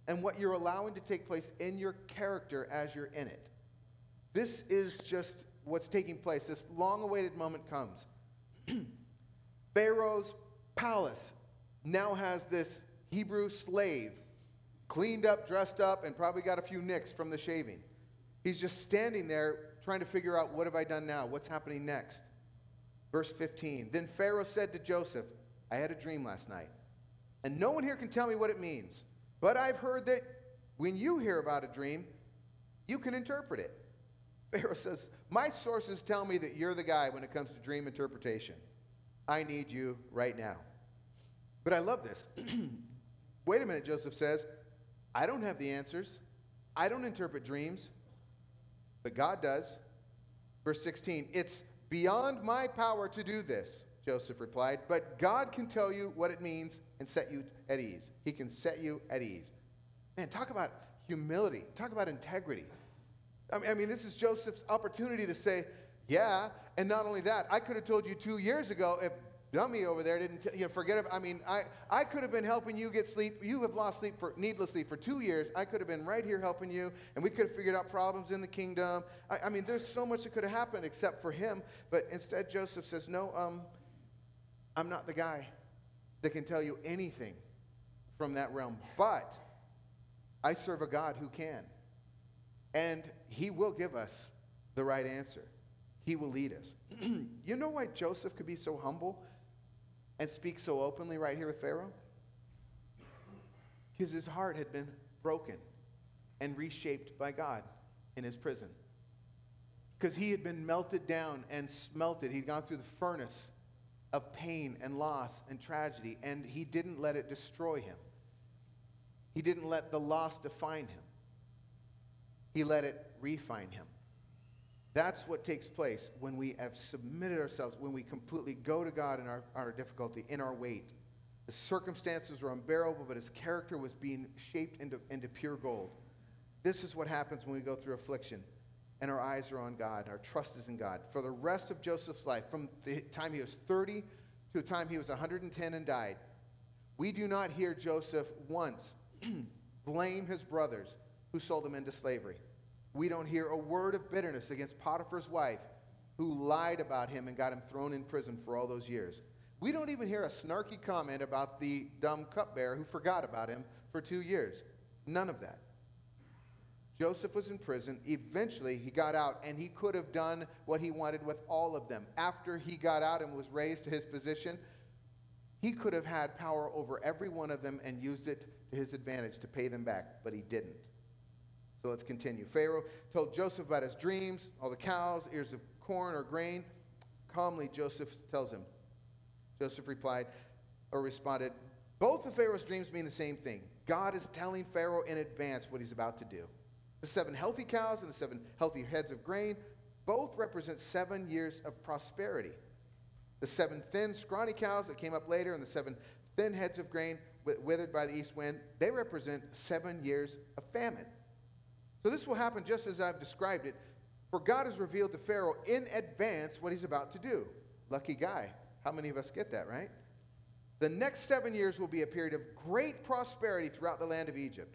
Speaker 6: and what you're allowing to take place in your character as you're in it. This is just what's taking place. This long awaited moment comes. (clears throat) Pharaoh's palace now has this Hebrew slave cleaned up, dressed up, and probably got a few nicks from the shaving. He's just standing there trying to figure out what have I done now? What's happening next? Verse 15. Then Pharaoh said to Joseph, I had a dream last night, and no one here can tell me what it means. But I've heard that when you hear about a dream, you can interpret it. Pharaoh says, My sources tell me that you're the guy when it comes to dream interpretation. I need you right now. But I love this. (clears throat) Wait a minute, Joseph says. I don't have the answers. I don't interpret dreams, but God does. Verse 16, it's beyond my power to do this, Joseph replied, but God can tell you what it means and set you at ease. He can set you at ease. Man, talk about humility, talk about integrity. I mean, I mean, this is Joseph's opportunity to say, yeah, and not only that, I could have told you two years ago if dummy over there didn't t- you know, forget about, I mean, I, I could have been helping you get sleep. You have lost sleep for needlessly for two years. I could have been right here helping you, and we could have figured out problems in the kingdom. I, I mean, there's so much that could have happened except for him. But instead, Joseph says, No, um, I'm not the guy that can tell you anything from that realm. But I serve a God who can. And he will give us the right answer. He will lead us. (clears throat) you know why Joseph could be so humble? And speak so openly right here with Pharaoh? Because his heart had been broken and reshaped by God in his prison. Because he had been melted down and smelted. He'd gone through the furnace of pain and loss and tragedy, and he didn't let it destroy him. He didn't let the loss define him. He let it refine him. That's what takes place when we have submitted ourselves, when we completely go to God in our, our difficulty, in our weight. The circumstances were unbearable, but his character was being shaped into, into pure gold. This is what happens when we go through affliction and our eyes are on God, our trust is in God. For the rest of Joseph's life, from the time he was 30 to the time he was 110 and died, we do not hear Joseph once (clears throat) blame his brothers who sold him into slavery. We don't hear a word of bitterness against Potiphar's wife, who lied about him and got him thrown in prison for all those years. We don't even hear a snarky comment about the dumb cupbearer who forgot about him for two years. None of that. Joseph was in prison. Eventually, he got out, and he could have done what he wanted with all of them. After he got out and was raised to his position, he could have had power over every one of them and used it to his advantage to pay them back, but he didn't. So let's continue. Pharaoh told Joseph about his dreams, all the cows, ears of corn or grain. Calmly, Joseph tells him. Joseph replied or responded, Both of Pharaoh's dreams mean the same thing. God is telling Pharaoh in advance what he's about to do. The seven healthy cows and the seven healthy heads of grain both represent seven years of prosperity. The seven thin, scrawny cows that came up later and the seven thin heads of grain withered by the east wind, they represent seven years of famine. So this will happen just as I've described it. For God has revealed to Pharaoh in advance what he's about to do. Lucky guy. How many of us get that, right? The next seven years will be a period of great prosperity throughout the land of Egypt.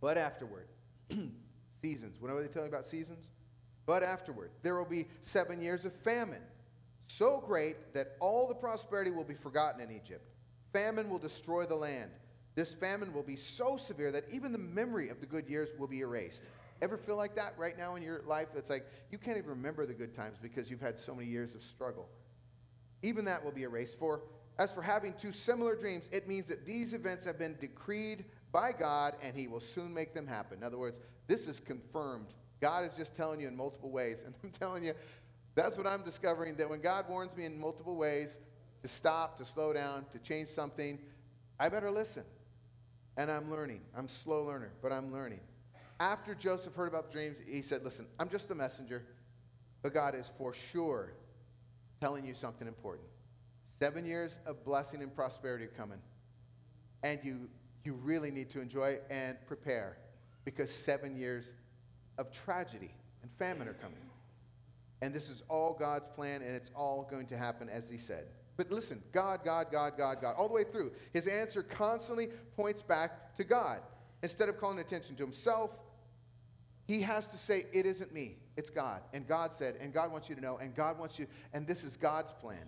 Speaker 6: But afterward, (clears throat) seasons. What are they telling about seasons? But afterward, there will be seven years of famine, so great that all the prosperity will be forgotten in Egypt. Famine will destroy the land. This famine will be so severe that even the memory of the good years will be erased. Ever feel like that right now in your life? That's like you can't even remember the good times because you've had so many years of struggle. Even that will be erased. For as for having two similar dreams, it means that these events have been decreed by God, and he will soon make them happen. In other words, this is confirmed. God is just telling you in multiple ways. (laughs) And I'm telling you, that's what I'm discovering that when God warns me in multiple ways to stop, to slow down, to change something, I better listen. And I'm learning. I'm a slow learner, but I'm learning. After Joseph heard about the dreams, he said, Listen, I'm just the messenger, but God is for sure telling you something important. Seven years of blessing and prosperity are coming. And you, you really need to enjoy and prepare because seven years of tragedy and famine are coming. And this is all God's plan, and it's all going to happen as He said. But listen, God, God, God, God, God, all the way through. His answer constantly points back to God. Instead of calling attention to himself, he has to say, It isn't me, it's God. And God said, and God wants you to know, and God wants you, and this is God's plan.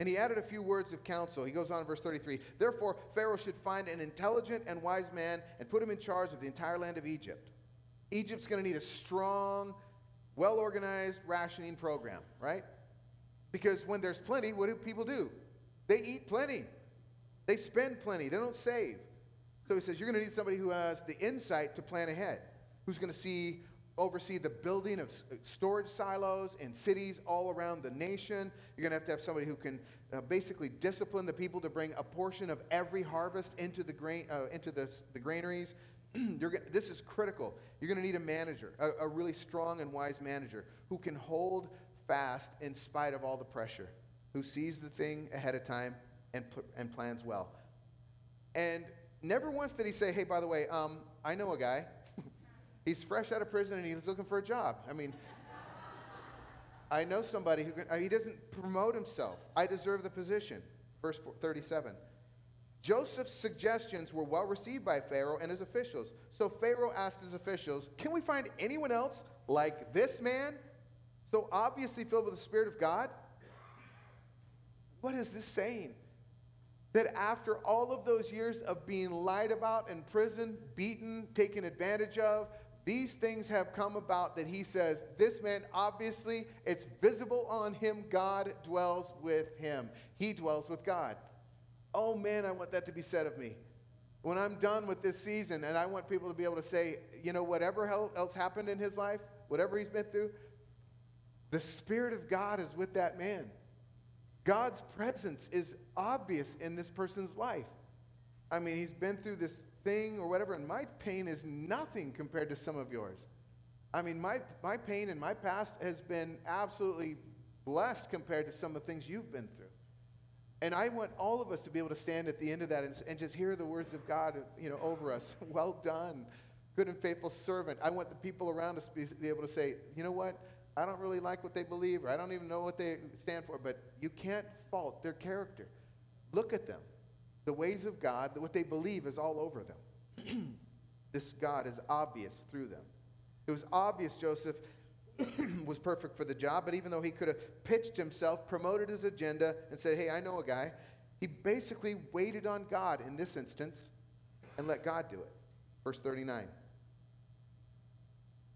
Speaker 6: And he added a few words of counsel. He goes on in verse 33 Therefore, Pharaoh should find an intelligent and wise man and put him in charge of the entire land of Egypt. Egypt's going to need a strong, well organized rationing program, right? Because when there's plenty, what do people do? They eat plenty, they spend plenty, they don't save. So he says, You're going to need somebody who has the insight to plan ahead, who's going to see oversee the building of storage silos in cities all around the nation. You're going to have to have somebody who can uh, basically discipline the people to bring a portion of every harvest into the grain uh, into the, the granaries. (clears throat) this is critical. You're going to need a manager, a, a really strong and wise manager who can hold fast in spite of all the pressure, who sees the thing ahead of time and, and plans well. And never once did he say, hey, by the way, um, I know a guy (laughs) He's fresh out of prison and he's looking for a job. I mean, (laughs) I know somebody who can, he doesn't promote himself. I deserve the position. Verse 37. Joseph's suggestions were well received by Pharaoh and his officials. So Pharaoh asked his officials, Can we find anyone else like this man, so obviously filled with the Spirit of God? What is this saying? That after all of those years of being lied about in prison, beaten, taken advantage of, these things have come about that he says, This man, obviously, it's visible on him. God dwells with him. He dwells with God. Oh man, I want that to be said of me. When I'm done with this season, and I want people to be able to say, you know, whatever else happened in his life, whatever he's been through, the Spirit of God is with that man. God's presence is obvious in this person's life. I mean, he's been through this thing or whatever, and my pain is nothing compared to some of yours. I mean, my, my pain in my past has been absolutely blessed compared to some of the things you've been through. And I want all of us to be able to stand at the end of that and, and just hear the words of God, you know, over us. (laughs) well done, good and faithful servant. I want the people around us to be, be able to say, you know what? I don't really like what they believe, or I don't even know what they stand for, but you can't fault their character. Look at them the ways of God, what they believe is all over them. (clears throat) this God is obvious through them. It was obvious Joseph (clears throat) was perfect for the job, but even though he could have pitched himself, promoted his agenda, and said, Hey, I know a guy, he basically waited on God in this instance and let God do it. Verse 39.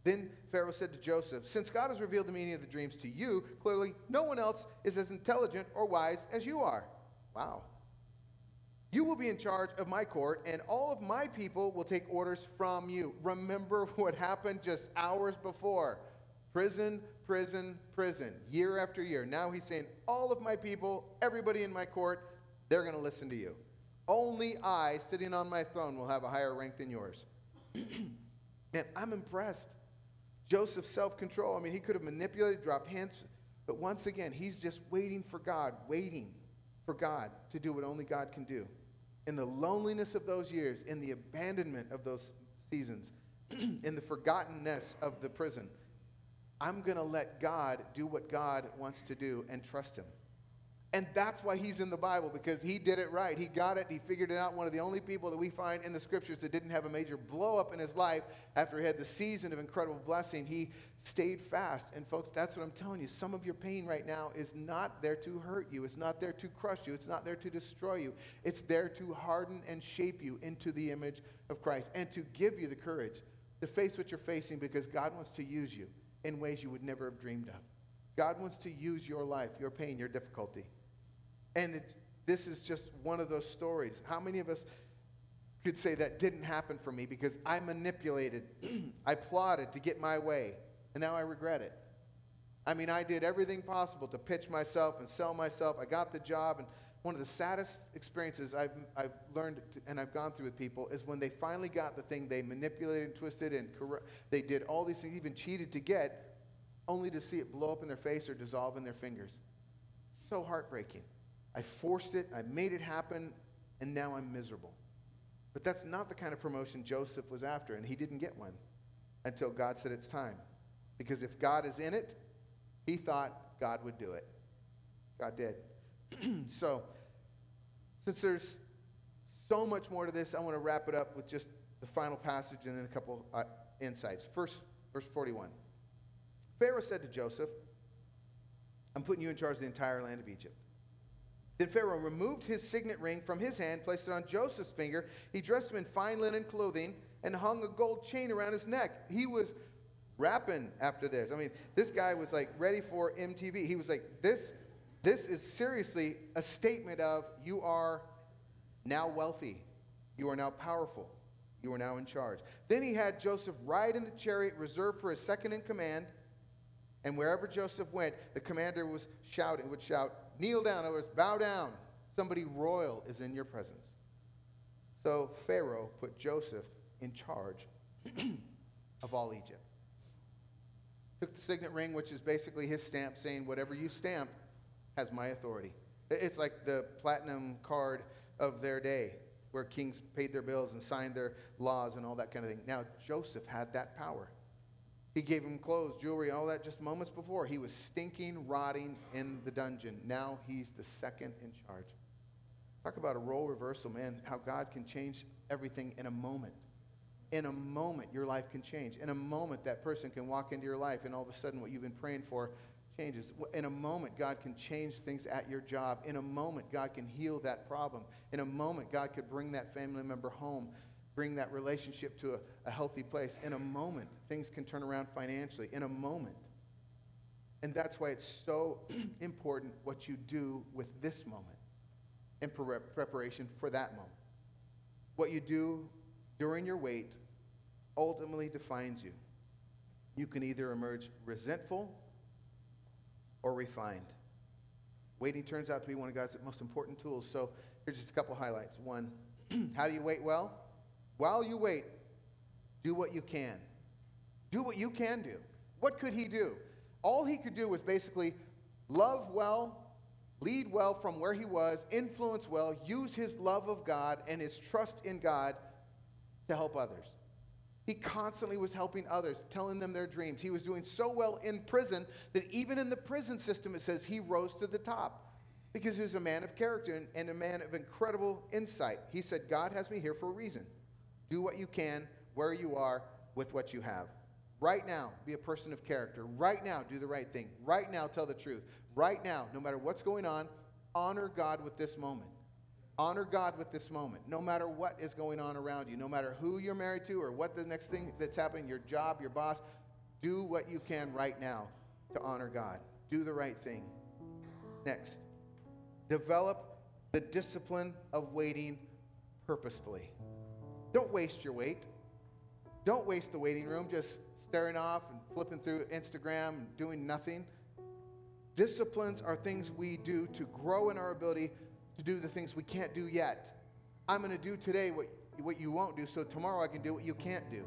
Speaker 6: Then Pharaoh said to Joseph, Since God has revealed the meaning of the dreams to you, clearly no one else is as intelligent or wise as you are. Wow. You will be in charge of my court, and all of my people will take orders from you. Remember (laughs) what happened just hours before prison, prison, prison, year after year. Now he's saying, All of my people, everybody in my court, they're going to listen to you. Only I, sitting on my throne, will have a higher rank than yours. (clears throat) Man, I'm impressed. Joseph's self control. I mean, he could have manipulated, dropped hints, but once again, he's just waiting for God, waiting for God to do what only God can do. In the loneliness of those years, in the abandonment of those seasons, (clears throat) in the forgottenness of the prison, I'm going to let God do what God wants to do and trust Him. And that's why he's in the Bible, because he did it right. He got it, he figured it out. One of the only people that we find in the scriptures that didn't have a major blow up in his life after he had the season of incredible blessing. He stayed fast. And folks, that's what I'm telling you. Some of your pain right now is not there to hurt you, it's not there to crush you, it's not there to destroy you. It's there to harden and shape you into the image of Christ and to give you the courage to face what you're facing because God wants to use you in ways you would never have dreamed of. God wants to use your life, your pain, your difficulty and it, this is just one of those stories. How many of us could say that didn't happen for me because I manipulated, (clears throat) I plotted to get my way, and now I regret it. I mean, I did everything possible to pitch myself and sell myself. I got the job, and one of the saddest experiences I've, I've learned to, and I've gone through with people is when they finally got the thing they manipulated and twisted and corru- they did all these things, even cheated to get, only to see it blow up in their face or dissolve in their fingers. So heartbreaking. I forced it, I made it happen, and now I'm miserable. But that's not the kind of promotion Joseph was after, and he didn't get one until God said it's time. Because if God is in it, he thought God would do it. God did. (clears throat) so, since there's so much more to this, I want to wrap it up with just the final passage and then a couple uh, insights. First, verse 41. Pharaoh said to Joseph, I'm putting you in charge of the entire land of Egypt. Then Pharaoh removed his signet ring from his hand, placed it on Joseph's finger. He dressed him in fine linen clothing and hung a gold chain around his neck. He was rapping after this. I mean, this guy was like ready for MTV. He was like, this, this is seriously a statement of you are now wealthy. You are now powerful. You are now in charge. Then he had Joseph ride in the chariot reserved for his second in command. And wherever Joseph went, the commander was shouting, would shout, kneel down, in other words, bow down. Somebody royal is in your presence. So Pharaoh put Joseph in charge (clears throat) of all Egypt. Took the signet ring, which is basically his stamp saying, whatever you stamp has my authority. It's like the platinum card of their day, where kings paid their bills and signed their laws and all that kind of thing. Now, Joseph had that power. He gave him clothes, jewelry, all that just moments before. He was stinking, rotting in the dungeon. Now he's the second in charge. Talk about a role reversal, man, how God can change everything in a moment. In a moment, your life can change. In a moment, that person can walk into your life, and all of a sudden, what you've been praying for changes. In a moment, God can change things at your job. In a moment, God can heal that problem. In a moment, God could bring that family member home bring that relationship to a, a healthy place. In a moment, things can turn around financially. In a moment. And that's why it's so (clears throat) important what you do with this moment in pre- preparation for that moment. What you do during your wait ultimately defines you. You can either emerge resentful or refined. Waiting turns out to be one of God's most important tools. So here's just a couple highlights. One, (clears throat) how do you wait well? While you wait, do what you can. Do what you can do. What could he do? All he could do was basically love well, lead well from where he was, influence well, use his love of God and his trust in God to help others. He constantly was helping others, telling them their dreams. He was doing so well in prison that even in the prison system, it says he rose to the top because he was a man of character and, a man of incredible insight. He said, God has me here for a reason. Do what you can where you are with what you have. Right now, be a person of character. Right now, do the right thing. Right now, tell the truth. Right now, no matter what's going on, honor God with this moment. Honor God with this moment. No matter what is going on around you, no matter who you're married to or what the next thing that's happening, your job, your boss, do what you can right now to honor God. Do the right thing. Next, develop the discipline of waiting purposefully. Don't waste your wait. Don't waste the waiting room just staring off and flipping through Instagram and doing nothing. Disciplines are things we do to grow in our ability to do the things we can't do yet. I'm going to do today what, what you won't do, so tomorrow I can do what you can't do.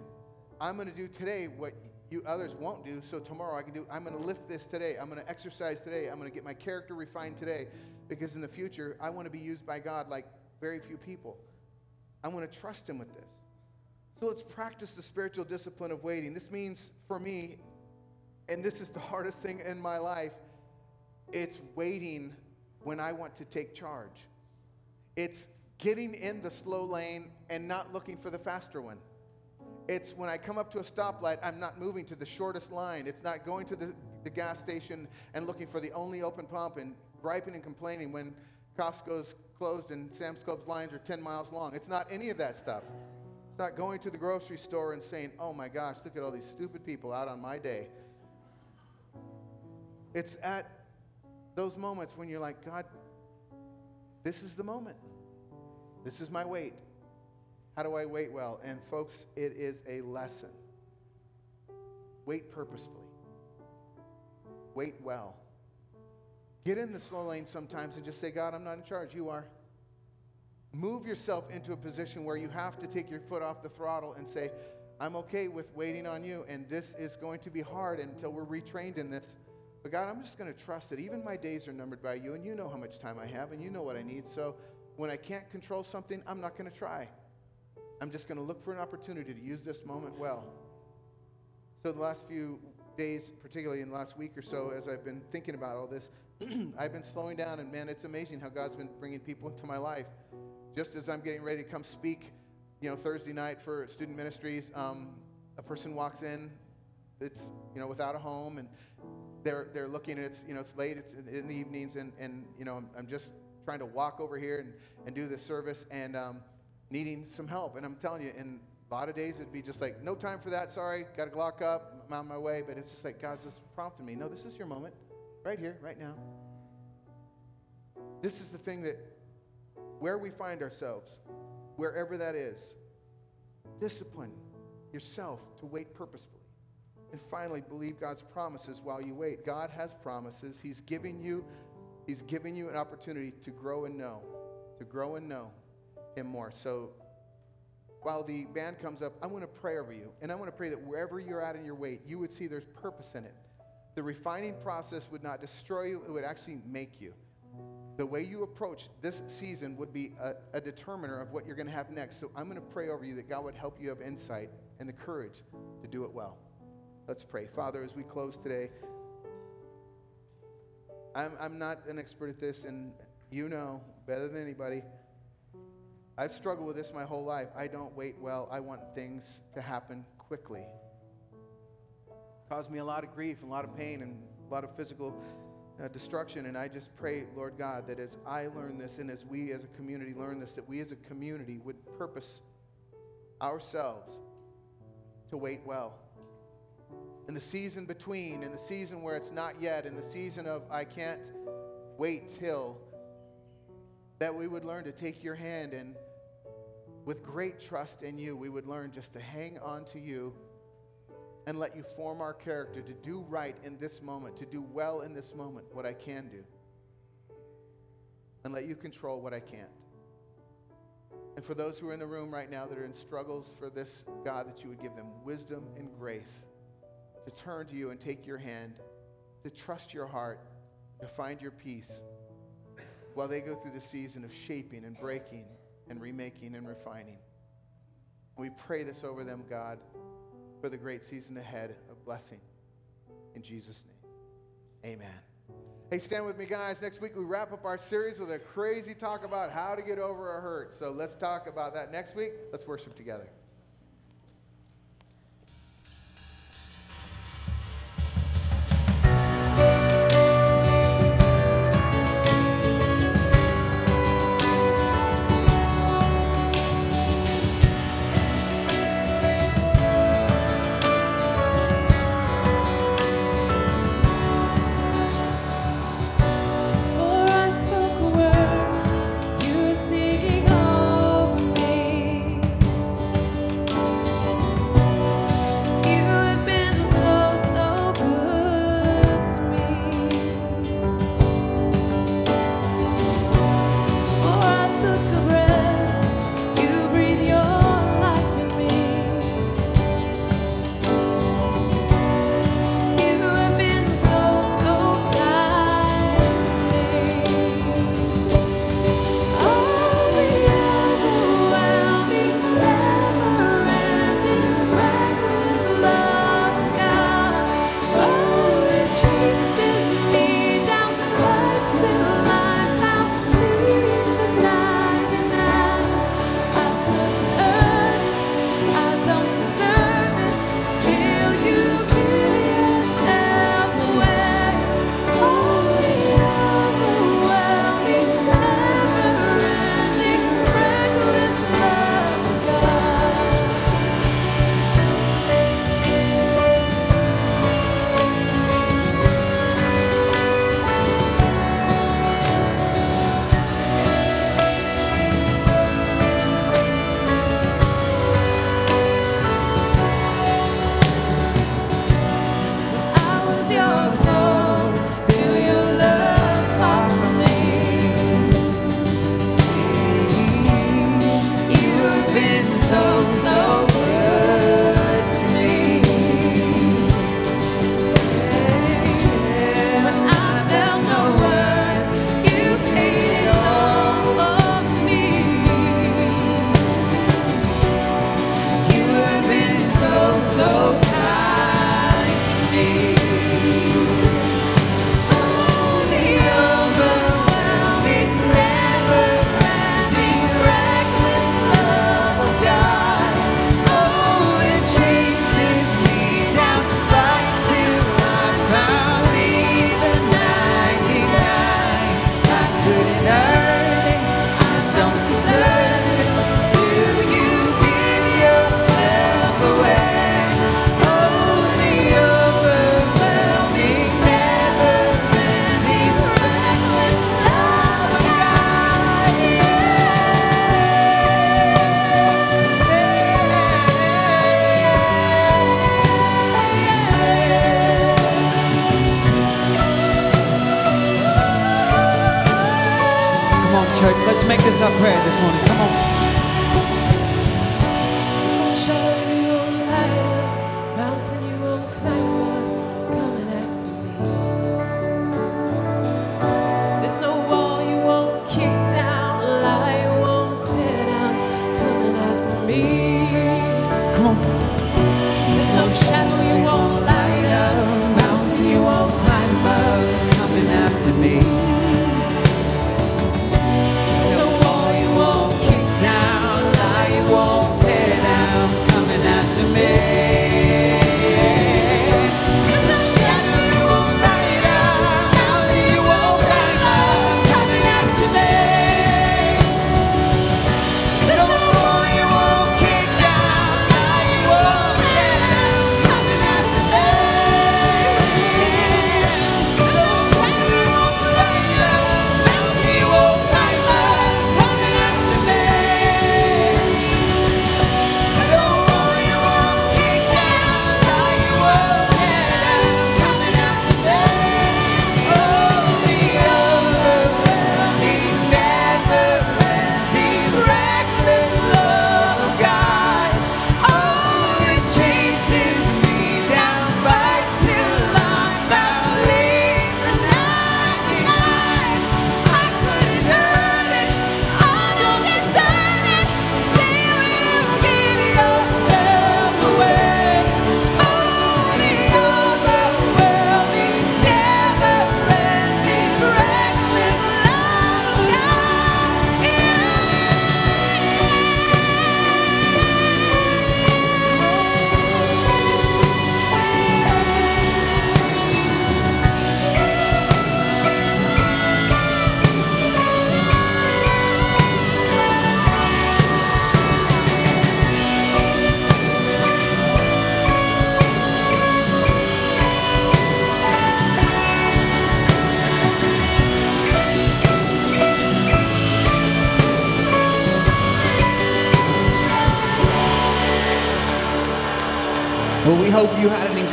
Speaker 6: I'm going to do today what you others won't do, so tomorrow I can do. I'm going to lift this today. I'm going to exercise today. I'm going to get my character refined today, because in the future I want to be used by God like very few people. I want to trust Him with this. So let's practice the spiritual discipline of waiting. This means for me, and this is the (laughs) hardest thing in my life, it's waiting when I want to take charge. It's getting in the slow lane and not looking for the faster one. It's when I come up to a stoplight, I'm not moving to the shortest line. It's not going to the, the gas station and looking for the only open pump and griping and complaining when Costco's closed and Sam's Club's lines are 10 miles long. It's not any of that stuff. It's not going to the grocery store and saying, oh my gosh, look at all these stupid people out on my day. It's at those moments when you're like, God, this is the moment. This is my wait. How How do I wait well? And folks, it is a lesson. Wait purposefully. Wait well. Get in the slow lane sometimes and just say, God, I'm not in charge. You are. Move yourself into a position where you have to take your foot off the throttle and say, I'm okay with waiting on you, and this is going to be hard until we're retrained in this. But God, I'm just going to trust that even my days are numbered by you, and you know how much time I have, and you know what I need. So when I can't control something, I'm not going to try. I'm just going to look for an opportunity to use this moment well. So the last few days, particularly in the last week or so, as I've been thinking about all this, (clears throat) I've been slowing down, and man, it's amazing how God's been bringing people into my life. Just as I'm getting ready to come speak, you know, Thursday night for student ministries, um, a person walks in that's, you know, without a home, and they're, they're looking, and it's, you know, it's late, it's in the evenings, and, and you know, I'm, I'm just trying to walk over here and, and do this service, and um, needing some help. And I'm telling you, in a lot of days, it'd be just like, no time for that, sorry, got to lock up, I'm on my way. But it's just like God's just prompting me, no, this is your moment, right here, right now. This is the thing that, where we find ourselves, wherever that is, discipline yourself to wait purposefully. And finally, believe God's promises while you wait. God has promises. He's giving you, He's giving you an opportunity to grow and know, to grow and know Him more. So while the band comes up, I want to pray over you. And I want to pray that wherever you're at in your wait, you would see there's purpose in it. The refining process would not destroy you, it would actually make you. The way you approach this season would be a, a determiner of what you're going to have next. So I'm going to pray over you that God would help you have insight and the courage to do it well. Let's pray. Father, as we close today, I'm, I'm not an expert at this, and you know better than anybody. I've struggled with this my whole life. I don't wait well. I want things to happen quickly. Caused me a lot of grief and a lot of pain and a lot of physical uh, destruction. And I just pray, Lord God, that as I learn this and as we as a community learn this, that we as a community would purpose ourselves to wait well. In the season between, in the season where it's not yet, in the season of I can't wait till, that we would learn to take your hand and with great trust in you, we would learn just to hang on to you and let you form our character to do right in this moment, to do well in this moment what I can do, and let you control what I can't. And for those who are in the room right now that are in struggles for this, God, that you would give them wisdom and grace to turn to you and take your hand, to trust your heart, to find your peace while they go through the season of shaping and breaking and remaking and refining. We pray this over them, God, for the great season ahead of blessing. In Jesus' name, amen. Hey, stand with me, guys. Next week we wrap up our series with a crazy talk about how to get over a hurt. So let's talk about that next week. Let's worship together.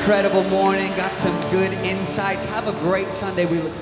Speaker 2: incredible morning, got some good insights. Have a great Sunday. We look